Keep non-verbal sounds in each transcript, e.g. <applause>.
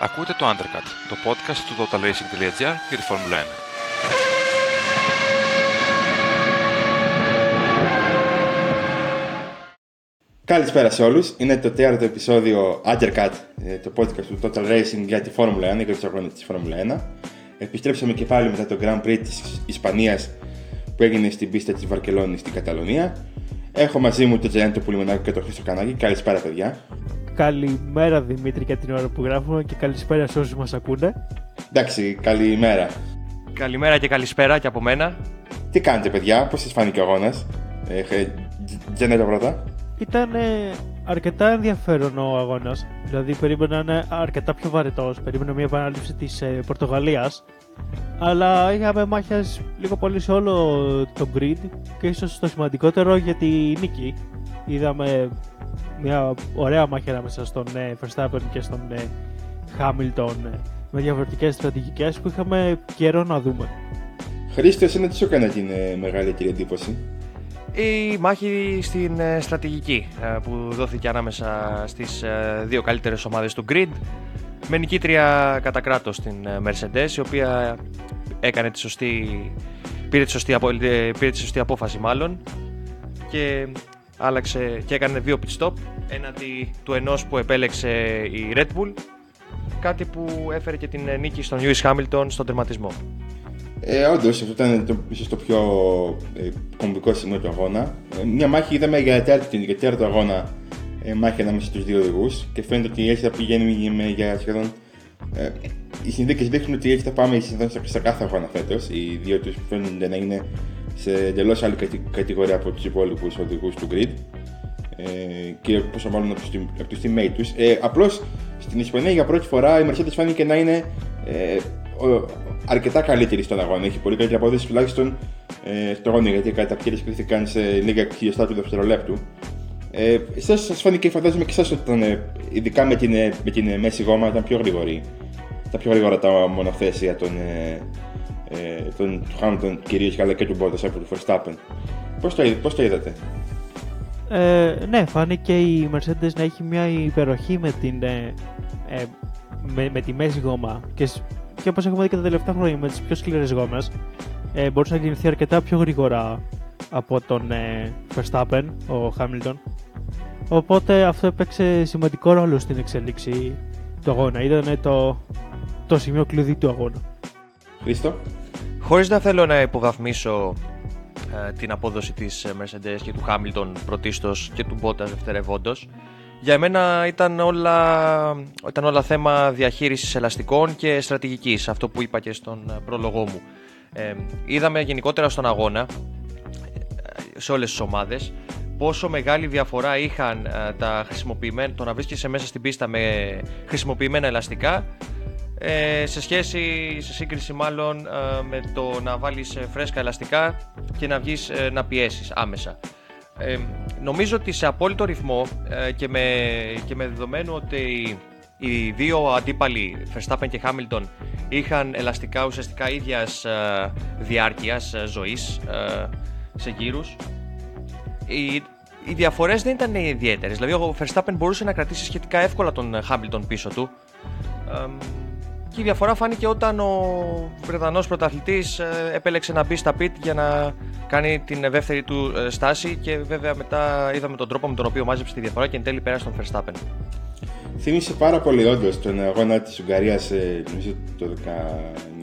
Ακούτε το Undercut, το podcast του totalracing.gr για τη Φόρμουλα 1. Καλησπέρα σε όλους. Είναι το τέταρτο επεισόδιο Undercut, ε, το podcast του Total Racing για τη Φόρμουλα 1 και του αγώνε της Φόρμουλα 1. Επιστρέψαμε και πάλι μετά το Grand Prix της Ισπανίας που έγινε στην πίστα της Βαρκελόνης στην Καταλωνία. Έχω μαζί μου τον Τζιάντο Πουλιμονάκη και τον Χρήστο Κανάκη. Καλησπέρα, παιδιά. Καλημέρα Δημήτρη για την ώρα που γράφουμε και καλησπέρα σε όσους μας ακούνε. Εντάξει, καλημέρα. Καλημέρα και καλησπέρα και από μένα. Τι κάνετε παιδιά, πώς σας φάνηκε ο αγώνας; Ε, Τζένετο πρώτα. Ήταν αρκετά ενδιαφέρον ο αγώνας. Δηλαδή περίμενα να είναι αρκετά πιο βαρετός. Περίμενα μια επανάληψη της ε, Πορτογαλίας. Αλλά είχαμε μάχες λίγο πολύ σε όλο το grid και ίσως το σημαντικότερο για τη νίκη. Είδαμε μια ωραία μάχη ανάμεσα στον ε, Verstappen και στον ε, Hamilton ε, με διαφορετικές στρατηγικές που είχαμε καιρό να δούμε. Χρήστο, εσένα τι σου έκανε την μεγαλύτερη εντύπωση; Η μάχη στην στρατηγική που δόθηκε ανάμεσα στις δύο καλύτερες ομάδες του grid με νικήτρια κατά κράτος στην Mercedes η οποία έκανε τη σωστή, πήρε, τη σωστή, πήρε τη σωστή απόφαση μάλλον και άλλαξε και έκανε δύο pit stop έναντι του ενός που επέλεξε η Red Bull κάτι που έφερε και την νίκη στον Lewis Hamilton στον τερματισμό. Ε, Όντως, αυτό ήταν το, ίσως το πιο ε, κομβικό σημείο του αγώνα. Ε, μια μάχη είδαμε για τέταρτο, τέταρτο αγώνα ε, μάχη ανάμεσα στους δύο οδηγούς και φαίνεται ότι έτσι θα πηγαίνει με, για σχεδόν. Ε, οι συνθήκε δείχνουν ότι έτσι θα πάμε σχεδόν σε κάθε αγώνα φέτος. Οι δύο τους φαίνονται να είναι σε εντελώς άλλη κατηγορία από τους υπόλοιπους οδηγούς του grid ε, και πόσο μάλλον από τους teammate τους. Ε, Απλώς στην Ισπανία για πρώτη φορά η Mercedes φάνηκε να είναι ε, αρκετά καλύτερη στον αγώνα. Έχει πολύ καλύτερη απόδοση τουλάχιστον ε, στο αγώνα γιατί οι καταπιέρε κρίθηκαν σε λίγα χιλιοστά του δευτερολέπτου. Ε, Εσά σας φάνηκε, φαντάζομαι και εσάς ότι ήταν, ε, ειδικά με την, ε, με την μέση γόμα, ήταν πιο γρήγορη. Τα πιο γρήγορα τα μονοθέσια των, ε, ε, τον Χάμιλτον κυρίως αλλά και του Μπότας από του Verstappen. Πώς το, πώς το είδατε; Ε, ναι, φάνηκε η Mercedes να έχει μια υπεροχή με, την, ε, ε, με, με τη μέση γόμα και, και όπως έχουμε δει και τα τελευταία χρόνια με τις πιο σκληρές γόμες ε, μπορούσε να κινηθεί αρκετά πιο γρήγορα από τον ε, Verstappen, ο Hamilton. Οπότε αυτό έπαιξε σημαντικό ρόλο στην εξέλιξη του αγώνα. Ήταν το, το σημείο κλειδί του αγώνα. Χρήστο. Χωρίς να θέλω να υποβαθμίσω ε, την απόδοση της Mercedes και του Hamilton πρωτίστως και του Bottas δευτερευόντως, για μένα ήταν όλα, ήταν όλα θέμα διαχείρισης ελαστικών και στρατηγικής, αυτό που είπα και στον ε, πρόλογό μου. Ε, είδαμε γενικότερα στον αγώνα, ε, σε όλες τις ομάδες, πόσο μεγάλη διαφορά είχαν τα χρησιμοποιημένα, το να βρίσκεσαι μέσα στην πίστα με χρησιμοποιημένα ελαστικά ε, σε σχέση, σε σύγκριση μάλλον ε, με το να βάλεις ε, φρέσκα ελαστικά και να βγεις να πιέσεις άμεσα. νομίζω ότι σε απόλυτο ρυθμό και, με, και με δεδομένο ότι οι δύο αντίπαλοι, Verstappen και Hamilton, είχαν ελαστικά ουσιαστικά ίδιας διάρκειας ζωής σε γύρους, οι, οι διαφορές δεν ήταν ιδιαίτερες. Δηλαδή ο Verstappen μπορούσε να κρατήσει σχετικά εύκολα τον Hamilton πίσω του και η διαφορά φάνηκε όταν ο Βρετανός πρωταθλητής ε, επέλεξε να μπει στα πιτ για να κάνει την δεύτερη του ε, στάση και βέβαια μετά είδαμε τον τρόπο με τον οποίο μάζεψε τη διαφορά και εν τέλει πέρασε τον Verstappen. Θύμισε πάρα πολύ όντως τον αγώνα της Ουγγαρίας, ε, νομίζω το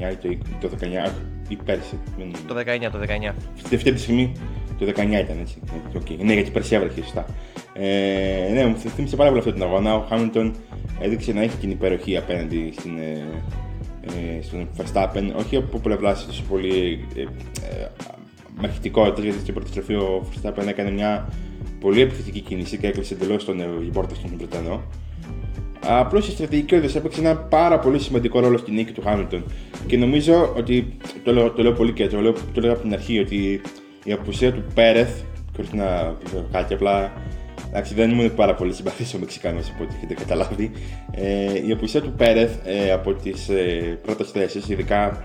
19 ή το, 19 ή πέρσι. Το 19, το 19. Αυτή τη στιγμή το 19 ήταν έτσι. Okay. Ναι, γιατί πέρσι έβρεχε, σωστά. Ε, ναι, μου θύμισε πάρα πολύ αυτόν τον αγώνα. Ο Χάμιλτον έδειξε να έχει την υπεροχή απέναντι στην, ε, ε, στον Verstappen. Όχι από πλευρά του πολύ ε, ε, μαχητικότητα, γιατί στην πρώτη στροφή ο Verstappen έκανε μια πολύ επιθετική κίνηση και έκλεισε εντελώς τον ε, πόρτα στον Βρετανό. Απλώς η στρατηγική όδο έπαιξε ένα πάρα πολύ σημαντικό ρόλο στην νίκη του Χάμιλτον. Και νομίζω ότι το λέω, το λέω πολύ και το λέω, το λέω από την αρχή ότι η απουσία του Πέρεθ, χωρί να πω κάτι, απλά Εντάξει, δεν ήμουν πάρα πολύ συμπαθής ο Μεξικάνο από ό,τι έχετε καταλάβει. Ε, η απουσία του Πέρεθ ε, από τις ε, πρώτες θέσεις, ειδικά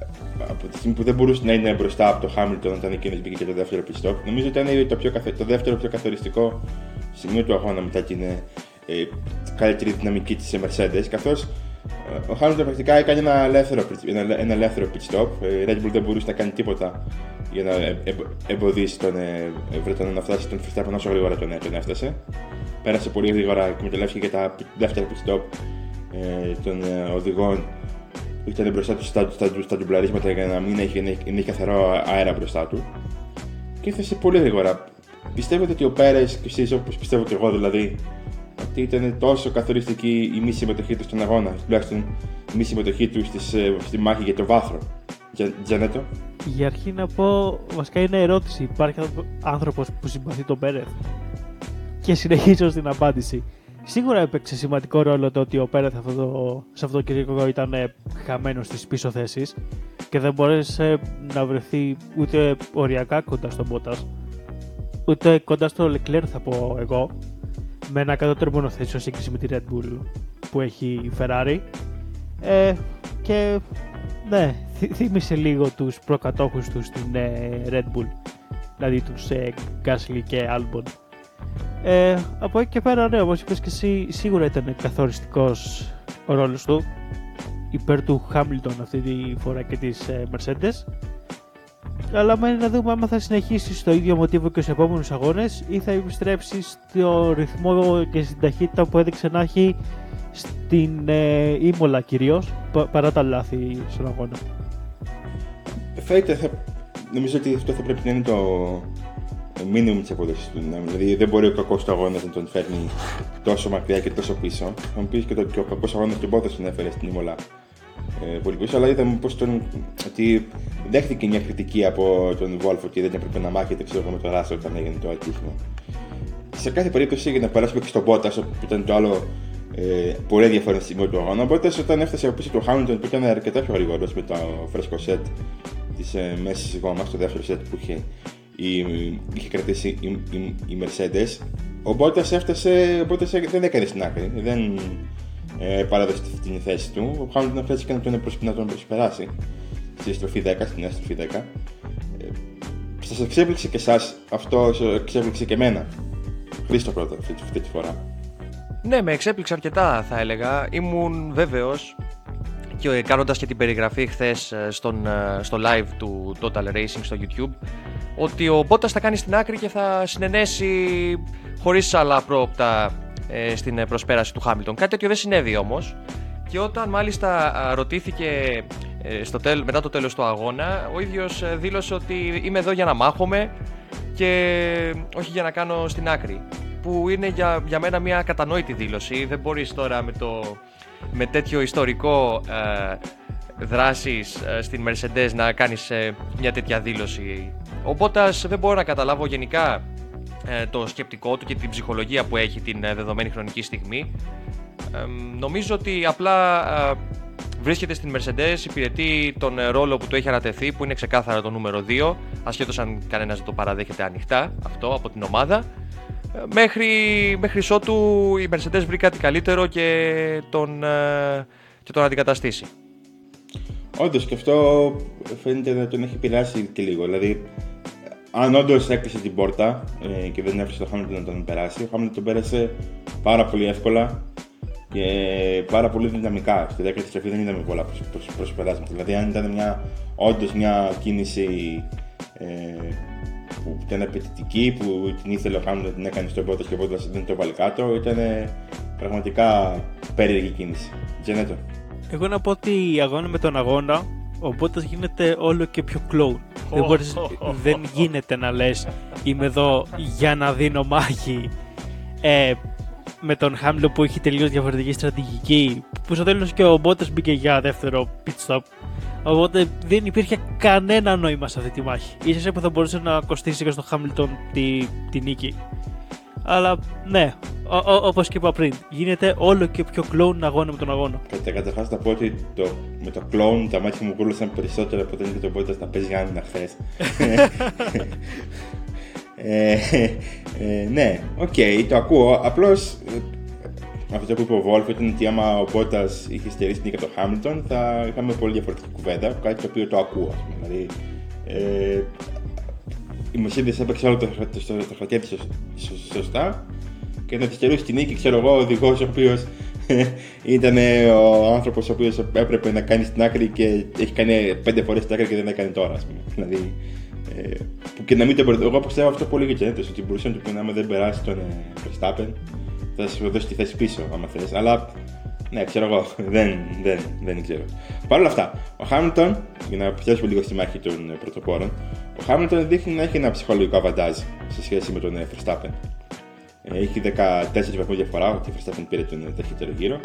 ε, από τη στιγμή που δεν μπορούσε να είναι μπροστά από το Χάμιλτον όταν εκείνος μπήκε και το δεύτερο πιστό, νομίζω ότι ήταν το, πιο, το δεύτερο πιο καθοριστικό σημείο του αγώνα μετά την ε, καλύτερη δυναμική της Mercedes. Καθώς Ο Χάμιλτον πρακτικά έκανε ένα ελεύθερο, ένα, ένα ελεύθερο pit stop. Η Red Bull δεν μπορούσε να κάνει τίποτα για να εμποδίσει τον ε, Βρετανό να φτάσει τον Verstappen όσο γρήγορα τον, τον έφτασε. Πέρασε πολύ γρήγορα και εκμεταλλεύτηκε και τα δεύτερα pit stop ε, των ε, οδηγών που ήταν μπροστά του στα, στα, στα ντουμπλαρίσματα για να μην έχει, να έχει καθαρό αέρα μπροστά του. Και έφτασε πολύ γρήγορα. Πιστεύετε ότι ο Πέρες και εσείς, όπως πιστεύω και εγώ δηλαδή, ότι ήταν τόσο καθοριστική η μη συμμετοχή του στον αγώνα, τουλάχιστον η μη συμμετοχή του στις, ε, στη μάχη για το βάθρο. Τζανέτο; Για αρχή να πω, βασικά είναι ερώτηση. Υπάρχει άνθρωπο που συμπαθεί τον Πέρεθ; Και συνεχίζω στην απάντηση. Σίγουρα έπαιξε σημαντικό ρόλο το ότι ο Πέρεθ αυτό το, σε αυτό το κυριακό ήταν ε, χαμένος στις πίσω θέσεις και δεν μπόρεσε να βρεθεί ούτε οριακά κοντά στον Μπότας, ούτε κοντά στο Leclerc θα πω εγώ, με ένα κατώτερο μονοθέσιο σύγκριση με τη Red Bull που έχει η Ferrari. Ε, και ναι, θύμισε λίγο τους προκατόχους τους στην ε, Red Bull, δηλαδή τους ε, Gasly και Albon. Ε, από εκεί και πέρα, ναι, όπως είπες και εσύ, σίγουρα ήταν καθοριστικός ο ρόλος του υπέρ του Hamilton αυτή τη φορά και της ε, Mercedes. Αλλά μένει να δούμε αν θα συνεχίσει στο ίδιο μοτίβο και στους επόμενους αγώνες ή θα επιστρέψει στο ρυθμό και στην ταχύτητα που έδειξε να έχει στην ε, Ήμολα κυρίως, παρά τα λάθη στον αγώνα. Φαίνεται, θα... νομίζω ότι αυτό θα πρέπει να είναι το μήνυμα της απόδοσης του. Δηλαδή δεν μπορεί ο κακός του αγώνας να τον φέρνει τόσο μακριά και τόσο πίσω. Θα μου πεις και, το, και ο κακός αγώνας του Μπότας τον έφερε στην Ήμολα ε, πολύ πίσω, αλλά είδαμε πώς τον. ότι δέχτηκε μια κριτική από τον Βόλφ ότι δεν έπρεπε να μάχεται ξέρω, με τον Ράσο όταν έγινε το ατύχημα. Σε κάθε περίπτωση για να περάσουμε και στον Μπότας, που ήταν το άλλο ε, πολύ ενδιαφέρον σημείο του αγώνα. Οπότε όταν έφτασε από πίσω του Χάμιλτον που ήταν αρκετά πιο γρήγορος με το φρέσκο σετ της ε, μέσης γόμα, το δεύτερο σετ που είχε, η, είχε κρατήσει η, η, η Mercedes, ο Μπότα έφτασε, ο δεν έκανε στην άκρη. Δεν ε, παράδοσε την θέση του. Ο Χάμιλτον χρειάστηκε να τον, να τον προσπεράσει στη στροφή 10, στην νέα στροφή 10. Ε, Σας εξέπληξε και εσάς αυτό, εξέπληξε και εμένα. Χρήστο πρώτα αυτή, αυτή τη φορά. Ναι, με εξέπληξε αρκετά θα έλεγα. Ήμουν βέβαιος και κάνοντας και την περιγραφή χθες ε, στο live του Total Racing στο YouTube ότι ο Bottas θα κάνει στην άκρη και θα συνενέσει χωρίς άλλα πρόοπτα ε, στην προσπέραση του Χάμιλτον. Κάτι τέτοιο δεν συνέβη όμως και όταν μάλιστα ρωτήθηκε ε, στο τέλ, μετά το τέλος του αγώνα ο ίδιος ε, δήλωσε ότι είμαι εδώ για να μάχομαι και όχι για να κάνω στην άκρη που είναι για, για μένα μια κατανόητη δήλωση δεν μπορείς τώρα με, το, με τέτοιο ιστορικό ε, δράσεις στην Mercedes να κάνεις μια τέτοια δήλωση ο Μπότας δεν μπορώ να καταλάβω γενικά ε, το σκεπτικό του και την ψυχολογία που έχει την ε, δεδομένη χρονική στιγμή. νομίζω ότι απλά ε, βρίσκεται στην Mercedes, υπηρετεί τον ρόλο που του έχει ανατεθεί, που είναι ξεκάθαρα το νούμερο 2, ασχέτως αν κανένας δεν το παραδέχεται ανοιχτά αυτό από την ομάδα. Μέχρι, μέχρι ότου η Mercedes βρει κάτι καλύτερο και τον, και τον αντικαταστήσει. Όντως και αυτό φαίνεται να τον έχει πειράσει και λίγο. Δηλαδή, αν όντως έκλεισε την πόρτα ε, και δεν έφτασε το Χάμιλτον να τον περάσει, ο Χάμιλτον τον πέρασε πάρα πολύ εύκολα και πάρα πολύ δυναμικά. Στη δεύτερη στροφή δεν είδαμε πολλά προσπεράσματα. Δηλαδή, αν ήταν μια, όντως μια κίνηση ε, που ήταν απαιτητική, που την ήθελε ο Χάμιλτον να την έκανε στο πόρτα και ο Μπότα δεν το βάλει κάτω, ήταν πραγματικά περίεργη κίνηση. Τζενέτο. Εγώ να πω ότι η αγώνα με τον αγώνα ο Μπότας γίνεται όλο και πιο κλόουν. δεν, μπορείς, δεν γίνεται να λες είμαι εδώ για να δίνω μάχη ε, με τον Χάμιλο που έχει τελείως διαφορετική στρατηγική που στο τέλος και ο Μπότας μπήκε για δεύτερο pit stop οπότε δεν υπήρχε κανένα νόημα σε αυτή τη μάχη ίσως που θα μπορούσε να κοστίσει και στον Χάμιλτον τη, τη νίκη αλλά ναι, όπως και είπα πριν, γίνεται όλο και πιο κλόουν αγώνα με τον αγώνα. Καταρχάς θα πω ότι το, με το κλόουν τα μάτια μου κούρλωσαν περισσότερο από όταν είδε τον Μπότα να παίζει άμυνα χθες. <laughs> ε, ε, ναι, οκ, okay, το ακούω. Απλώς ε, αυτό που είπε ο Βόλφ ήταν ότι άμα ο Μπότας είχε στερήσει την νίκη από τον Χάμιλτον θα είχαμε πολύ διαφορετική κουβέντα. Κάτι το οποίο το ακούω. Δηλαδή, ε, η Mercedes έπαιξε όλο το, το, το, το χαρτί της σωστά και να της καιρούσε την νίκη, ξέρω εγώ, ο οδηγός ο οποίος <laughs> ήταν ο άνθρωπος ο οποίος έπρεπε να κάνει στην άκρη και έχει κάνει πέντε φορές στην άκρη και δεν έκανε τώρα, ας πούμε. Δηλαδή, ε, και να μην το Εγώ πιστεύω αυτό πολύ για Τζένετο, ότι μπορούσε να του πει άμα δεν περάσει τον Verstappen, θα σου δώσεις τη θέση πίσω, άμα θες. Αλλά ναι, ξέρω εγώ. <laughs> δεν, δεν, δεν ξέρω. Παρ' όλα αυτά, ο Χάμιλτον, για να πιάσουμε λίγο στη μάχη των πρωτοπόρων, ο Χάμιλτον δείχνει να έχει ένα ψυχολογικό αβαντάζ σε σχέση με τον Verstappen. Έχει 14 βαθμούς διαφορά, ότι ο Verstappen πήρε τον ταχύτερο γύρο.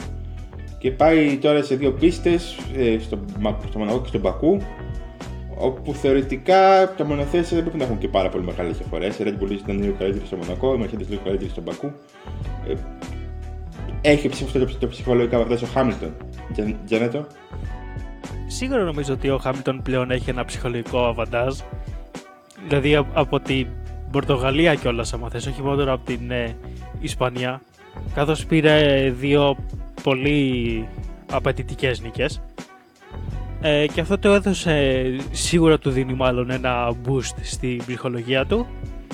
Και πάει τώρα σε δύο πίστες, στο, στο Μονακό και στον Πακού, όπου θεωρητικά τα μονοθέσει δεν πρέπει να έχουν και πάρα πολύ μεγάλες διαφορές. Η Red Bull ήταν λίγο καλύτερη στο Μονακό, η Mercedes λίγο καλύτερη στον Πακού. Ε, έχει αυτό το, το ψυχολογικό αβαντάζ ο Χάμιλτον. Τζένετο. Σίγουρα νομίζω ότι ο Χάμιλτον πλέον έχει ένα ψυχολογικό αβαντάζ. Δηλαδή από την Πορτογαλία κιόλας, άμα θες, όχι μόνο από την ε, Ισπανία. Καθώς πήρε δύο πολύ απαιτητικές νίκες. Ε, και αυτό το έδωσε σίγουρα του δίνει μάλλον ένα boost στην ψυχολογία του.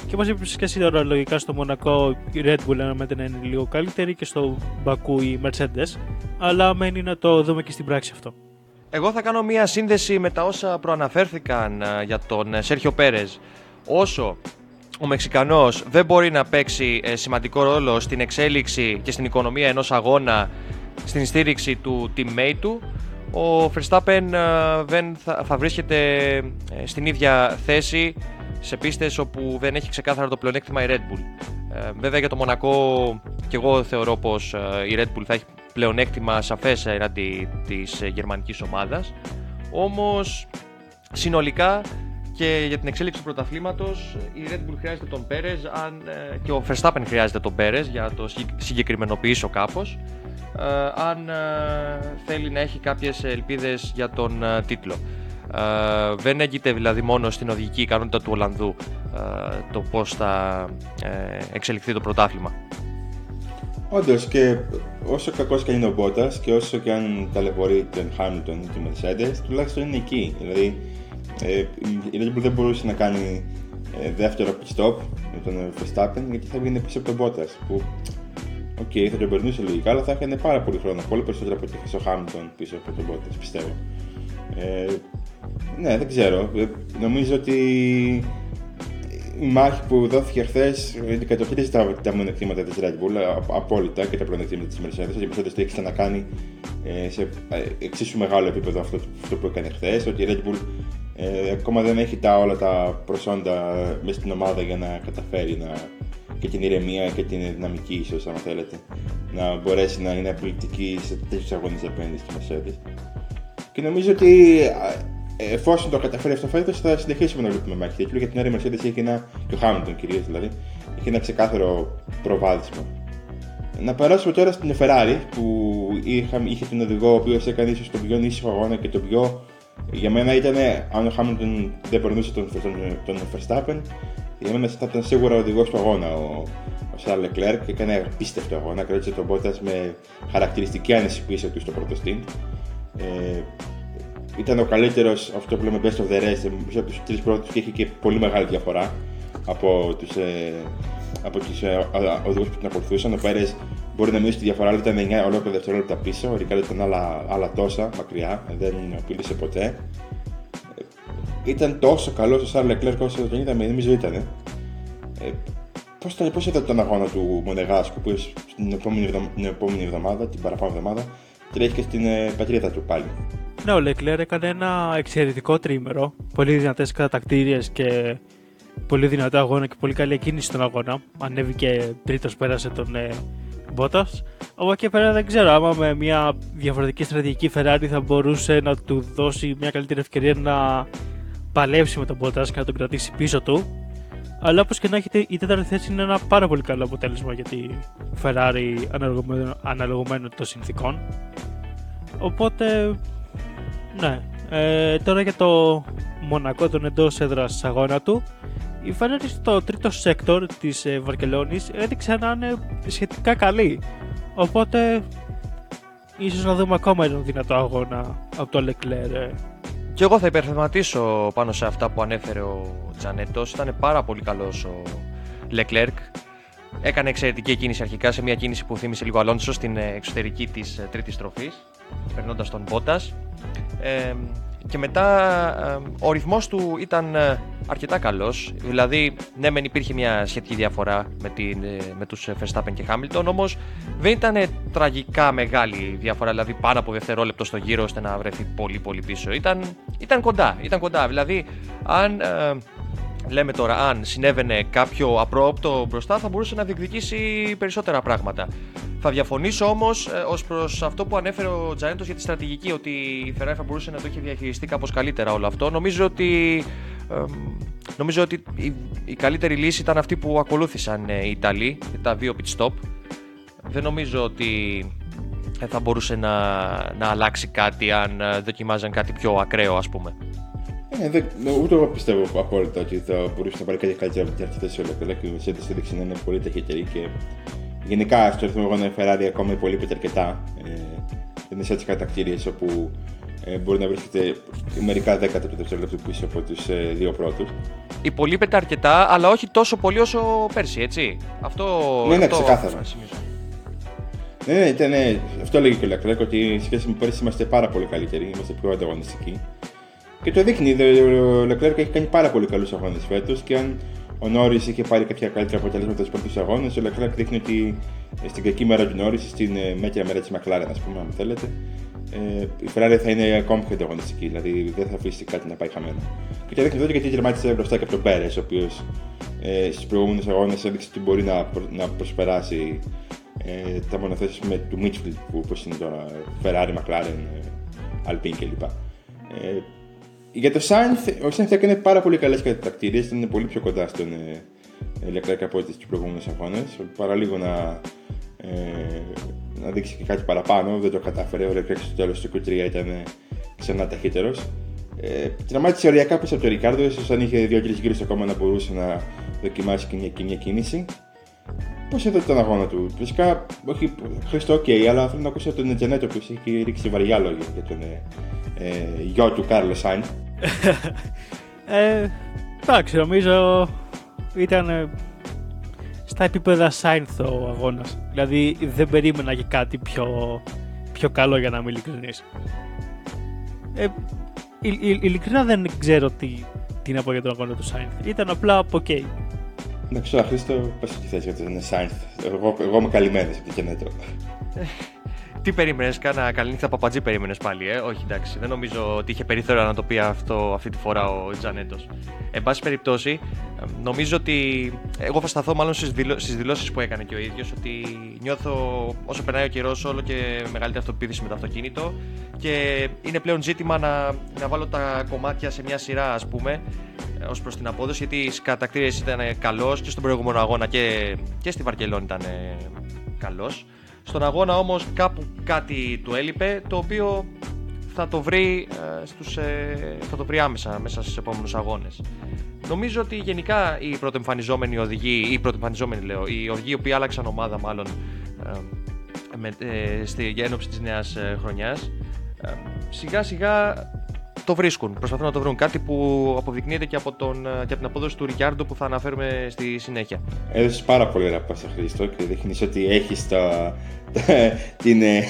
Και όπως είπες και εσύ λογικά στο Μονακό η Red Bull αναμένεται να είναι λίγο καλύτερη και στο Μπακού η Mercedes. Αλλά μένει να το δούμε και στην πράξη αυτό. Εγώ θα κάνω μία σύνδεση με τα όσα προαναφέρθηκαν ε, για τον ε, Σέρχιο Πέρες. Όσο ο Μεξικανός δεν μπορεί να παίξει ε, σημαντικό ρόλο στην εξέλιξη και στην οικονομία ενός αγώνα στην στήριξη του teammate του, ο Verstappen δεν θα βρίσκεται στην ίδια θέση σε πίστες όπου δεν έχει ξεκάθαρα το πλεονέκτημα η Red Bull. Ε, βέβαια για το Μονακό και εγώ θεωρώ πως ε, η Red Bull θα έχει πλεονέκτημα σαφές εναντί της ε, γερμανικής ομάδας. Όμως συνολικά και για την εξέλιξη του πρωταθλήματος η Red Bull χρειάζεται τον Πέρες αν, και ο Verstappen χρειάζεται τον Πέρες για να το συγκεκριμενοποιήσω κάπως αν θέλει να έχει κάποιες ελπίδες για τον τίτλο. Ε, δεν έγκυται δηλαδή μόνο στην οδηγική ικανότητα του Ολλανδού ε, το πώς θα ε, εξελιχθεί το πρωτάθλημα. Όντως και όσο κακός και είναι ο Μπότας και όσο και αν ταλαιπωρεί τον Χάμιλτον ή τη Mercedes, τουλάχιστον είναι εκεί. Δηλαδή ε, η Red Bull δεν μπορούσε να κάνει ε, δεύτερο pit stop με τον Verstappen γιατί θα βγαίνει πίσω από τον Μπότα. Που Οκ, okay, θα τον περνούσε λογικά, αλλά θα έκανε πάρα πολύ χρόνο. Πολύ περισσότερο από ότι ο Χάμιλτον πίσω από τον Μπότα, πιστεύω. Ε, ναι, δεν ξέρω. Ε, νομίζω ότι η μάχη που δόθηκε χθες αντικατοπτρίζει τα, τα μειονεκτήματα της Red Bull απόλυτα και τα πλεονεκτήματα της Mercedes. Ότι η Mercedes το έχει ξανακάνει ε, σε ε, εξίσου μεγάλο επίπεδο αυτό, αυτό που έκανε χθες. Ότι η Red Bull ε, ακόμα δεν έχει τα, όλα τα προσόντα μέσα στην ομάδα για να καταφέρει να, και την ηρεμία και την δυναμική, ίσως, αν θέλετε, να μπορέσει να είναι απολυτική σε τέτοιους αγώνες απέναντι στη Mercedes. Και νομίζω ότι εφόσον το καταφέρει αυτό φέτος, θα συνεχίσουμε να βλέπουμε μάχη τίτλου. Για την άλλη, η Mercedes έχει ένα. και ο Χάμιλτον κυρίως δηλαδή, έχει ένα ξεκάθαρο προβάδισμα. Να περάσουμε τώρα στην Ferrari που είχα, είχε τον οδηγό ο οποίος έκανε ίσως τον πιο ήσυχο αγώνα και τον πιο. Για μένα ήταν, αν ο Χάμιλτον δεν περνούσε τον, τον, τον Verstappen, για μένα θα ήταν σίγουρα ο οδηγός του αγώνα ο, ο Σαρλ Λεκλέρ και έκανε απίστευτο αγώνα. Κράτησε τον Μπότα με χαρακτηριστική άνεση πίσω του στο πρώτο stint. Ε, ήταν ο καλύτερος, αυτό που λέμε best of the rest, από τους τρεις πρώτους και είχε και πολύ μεγάλη διαφορά από τους ε, από τους ε, οδηγούς που την ακολουθούσαν. Ο Πέρες μπορεί να μειώσει τη διαφορά, αλλά ήταν 9 ολόκληρα δευτερόλεπτα πίσω. Ο Ρικάρδο ήταν άλλα, άλλα τόσα μακριά, δεν απειλήσε ποτέ. Ε, ήταν τόσο καλό ο Σάρλ Λεκλέρ όσο τον είδαμε, νομίζω ήταν. Ε, Πώς πώς είδατε τον αγώνα του Μονεγάσκου που στην επόμενη, την επόμενη εβδομάδα, την παραπάνω εβδομάδα, τρέχει και στην ε, πατρίδα του πάλι. Ναι, ο Λεκλέρ έκανε ένα εξαιρετικό τρίμερο. Πολύ δυνατές κατακτήριες και πολύ δυνατό αγώνα και πολύ καλή κίνηση στον αγώνα. Ανέβηκε τρίτος, πέρασε τον ε, Μπότας. Από εκεί πέρα δεν ξέρω άμα με μια διαφορετική στρατηγική Ferrari θα μπορούσε να του δώσει μια καλύτερη ευκαιρία να παλέψει με τον Μπότα και να τον κρατήσει πίσω του. Αλλά όπως και να έχετε, η τέταρτη θέση είναι ένα πάρα πολύ καλό αποτέλεσμα για τη Ferrari αναλογωμένο των συνθήκων. Οπότε ναι. Ε, τώρα για το Μονακό, τον εντός έδρας αγώνα του. Η Ferrari στο τρίτο sector της ε, Βαρκελόνης έδειξε να είναι σχετικά καλή. Οπότε ίσως να δούμε ακόμα έναν δυνατό αγώνα από το Leclerc. Ε. Και εγώ θα υπερθεματίσω πάνω σε αυτά που ανέφερε ο Τζανέτος. Ήταν πάρα πολύ καλός ο Leclerc. έκανε εξαιρετική κίνηση αρχικά σε μια κίνηση που θύμισε λίγο Αλόνσο στην ε, εξωτερική της ε, τρίτης στροφής, περνώντας τον Μπότας. Ε, και μετά ε, ο ρυθμός του ήταν αρκετά καλός. Δηλαδή, ναι, μεν υπήρχε μια σχετική διαφορά με, την, με τους Verstappen και Hamilton, όμως δεν ήταν τραγικά μεγάλη διαφορά, δηλαδή πάνω από δευτερόλεπτο στο γύρο ώστε να βρεθεί πολύ πολύ πίσω. Ήταν, ήταν κοντά, ήταν κοντά. Δηλαδή, αν λέμε τώρα, αν συνέβαινε κάποιο απρόοπτο μπροστά, θα μπορούσε να διεκδικήσει περισσότερα πράγματα. Θα διαφωνήσω όμως ε, ως προς αυτό που ανέφερε ο Τζανέτο για τη στρατηγική, ότι η Ferrari θα μπορούσε να το είχε διαχειριστεί κάπως καλύτερα όλο αυτό. Νομίζω ότι, νομίζω ότι η, η, καλύτερη λύση ήταν αυτή που ακολούθησαν ε, οι Ιταλοί, τα δύο pit stop. Δεν νομίζω ότι ε, θα μπορούσε να, να αλλάξει κάτι αν δοκιμάζαν κάτι πιο ακραίο, ας πούμε. Ε, δεν, ούτε εγώ πιστεύω απόλυτα ότι θα μπορούσε να πάρει κάτι καλύτερο από την αρχή θέση όλα και η Mercedes έδειξε να είναι πολύ ταχύτερη και γενικά στο ρυθμό αγώνα η Ferrari ακόμα υπολείπεται αρκετά. Ε, δεν είναι σε έτσι κατακτήριε όπου ε, μπορεί να βρίσκεται μερικά δέκατα του δευτερόλεπτου πίσω από τους ε, δύο πρώτους. Υπολείπεται αρκετά, αλλά όχι τόσο πολύ όσο πέρσι, έτσι. Αυτό. Ναι, ναι, αυτό ξεκάθαρα. Ναι, ναι, ναι, ναι, αυτό λέγει και ο Λεκλέκ ότι σχέση με πέρσι είμαστε πάρα πολύ καλύτεροι, είμαστε πιο ανταγωνιστικοί. Και το δείχνει, ο Leclerc έχει κάνει πάρα πολύ καλούς αγώνες φέτος και αν ο Νόρι είχε πάρει κάποια καλύτερα αποτελέσματα στους πρώτους αγώνες, ο Leclerc δείχνει ότι στην κακή μέρα του Νόρι, στην ε, μέτρια μέρα της McLaren, ας πούμε, αν θέλετε, ε, η Ferrari θα είναι ακόμη πιο ανταγωνιστική, δηλαδή δεν θα αφήσει κάτι να πάει χαμένο. Και το δείχνει εδώ γιατί τερμάτισε μπροστά και από τον Πέρες, ο οποίος ε, στου προηγούμενου αγώνες έδειξε ότι μπορεί να, να προσπεράσει ε, τα μονοθέσεις με του Μίτσφιλ που όπως είναι τώρα Ferrari, McLaren, ε, Alpine κλπ. Ε, για το Sainz, ο Sainz έκανε πάρα πολύ καλές κατακτήριε, ήταν πολύ πιο κοντά στον ε, Leclerc από ό,τι στους προηγούμενους αγώνες. Παρά λίγο να, ε, να δείξει και κάτι παραπάνω, δεν το κατάφερε. Ο Leclerc στο τέλος του Q3 ήταν ε, ξανά ταχύτερος. Ε, Τερμάτισε οριακά πίσω από τον Ρικάρντο, ίσως αν είχε δύο-τρεις γύρους ακόμα να μπορούσε να δοκιμάσει και μια, και μια κίνηση. Πώς είδατε τον αγώνα του, Φυσικά, όχι Χρήστο, ok, okay, αλλά θέλω να ακούσω τον Τζανέτο που έχει ρίξει βαριά λόγια για τον ε, ε, γιο του Κάρλος Σάινς. ε, εντάξει, νομίζω ήταν ε, στα επίπεδα Σάινθ ο αγώνας. Δηλαδή δεν περίμενα για κάτι πιο, πιο καλό για να είμαι ειλικρινής. Ε, ειλικρινά δεν ξέρω τι, τι να πω για τον αγώνα του Σάινθ. Ήταν απλά από OK. Εντάξει, ο Χρήστο, πες τι θέση για τον Σάινθ. Εγώ, εγώ είμαι καλυμμένος από την τι περίμενες, κάνα καλή νύχτα παπατζή περίμενες πάλι, ε; Όχι, εντάξει. Δεν νομίζω ότι είχε περιθώριο να το πει αυτό αυτή τη φορά ο Τζανέτο. Εν πάση περιπτώσει, νομίζω ότι. Εγώ θα σταθώ μάλλον στις δηλω... δηλώσεις που έκανε και ο ίδιος ότι νιώθω όσο περνάει ο καιρός όλο και μεγαλύτερη αυτοποίθηση με το αυτοκίνητο και είναι πλέον ζήτημα να, να βάλω τα κομμάτια σε μια σειρά, ας πούμε, ως προς την απόδοση. Γιατί στις κατακτήρες ήταν καλός και στον προηγούμενο αγώνα και, και στη Βαρκελόνη ήταν καλός. Στον αγώνα όμως κάπου κάτι του έλειπε, το οποίο θα το βρει, ε, στους, ε, θα το βρει άμεσα μέσα στους επόμενους αγώνες. Νομίζω ότι γενικά οι πρωτοεμφανιζόμενοι οδηγοί, οι πρωτοεμφανιζόμενοι λέω, οι οδηγοί οι οποίοι άλλαξαν ομάδα μάλλον ε, με, ε, στη, για ένωψη της νέας ε, χρονιάς, σιγά σιγά το βρίσκουν, προσπαθούν να το βρουν. Κάτι που αποδεικνύεται και από, τον, και από την απόδοση του Ρικιάρντο που θα αναφέρουμε στη συνέχεια. Έδωσες πάρα πολύ ωραία πάσα Χρήστο και δείχνεις ότι έχεις τα, την, ε,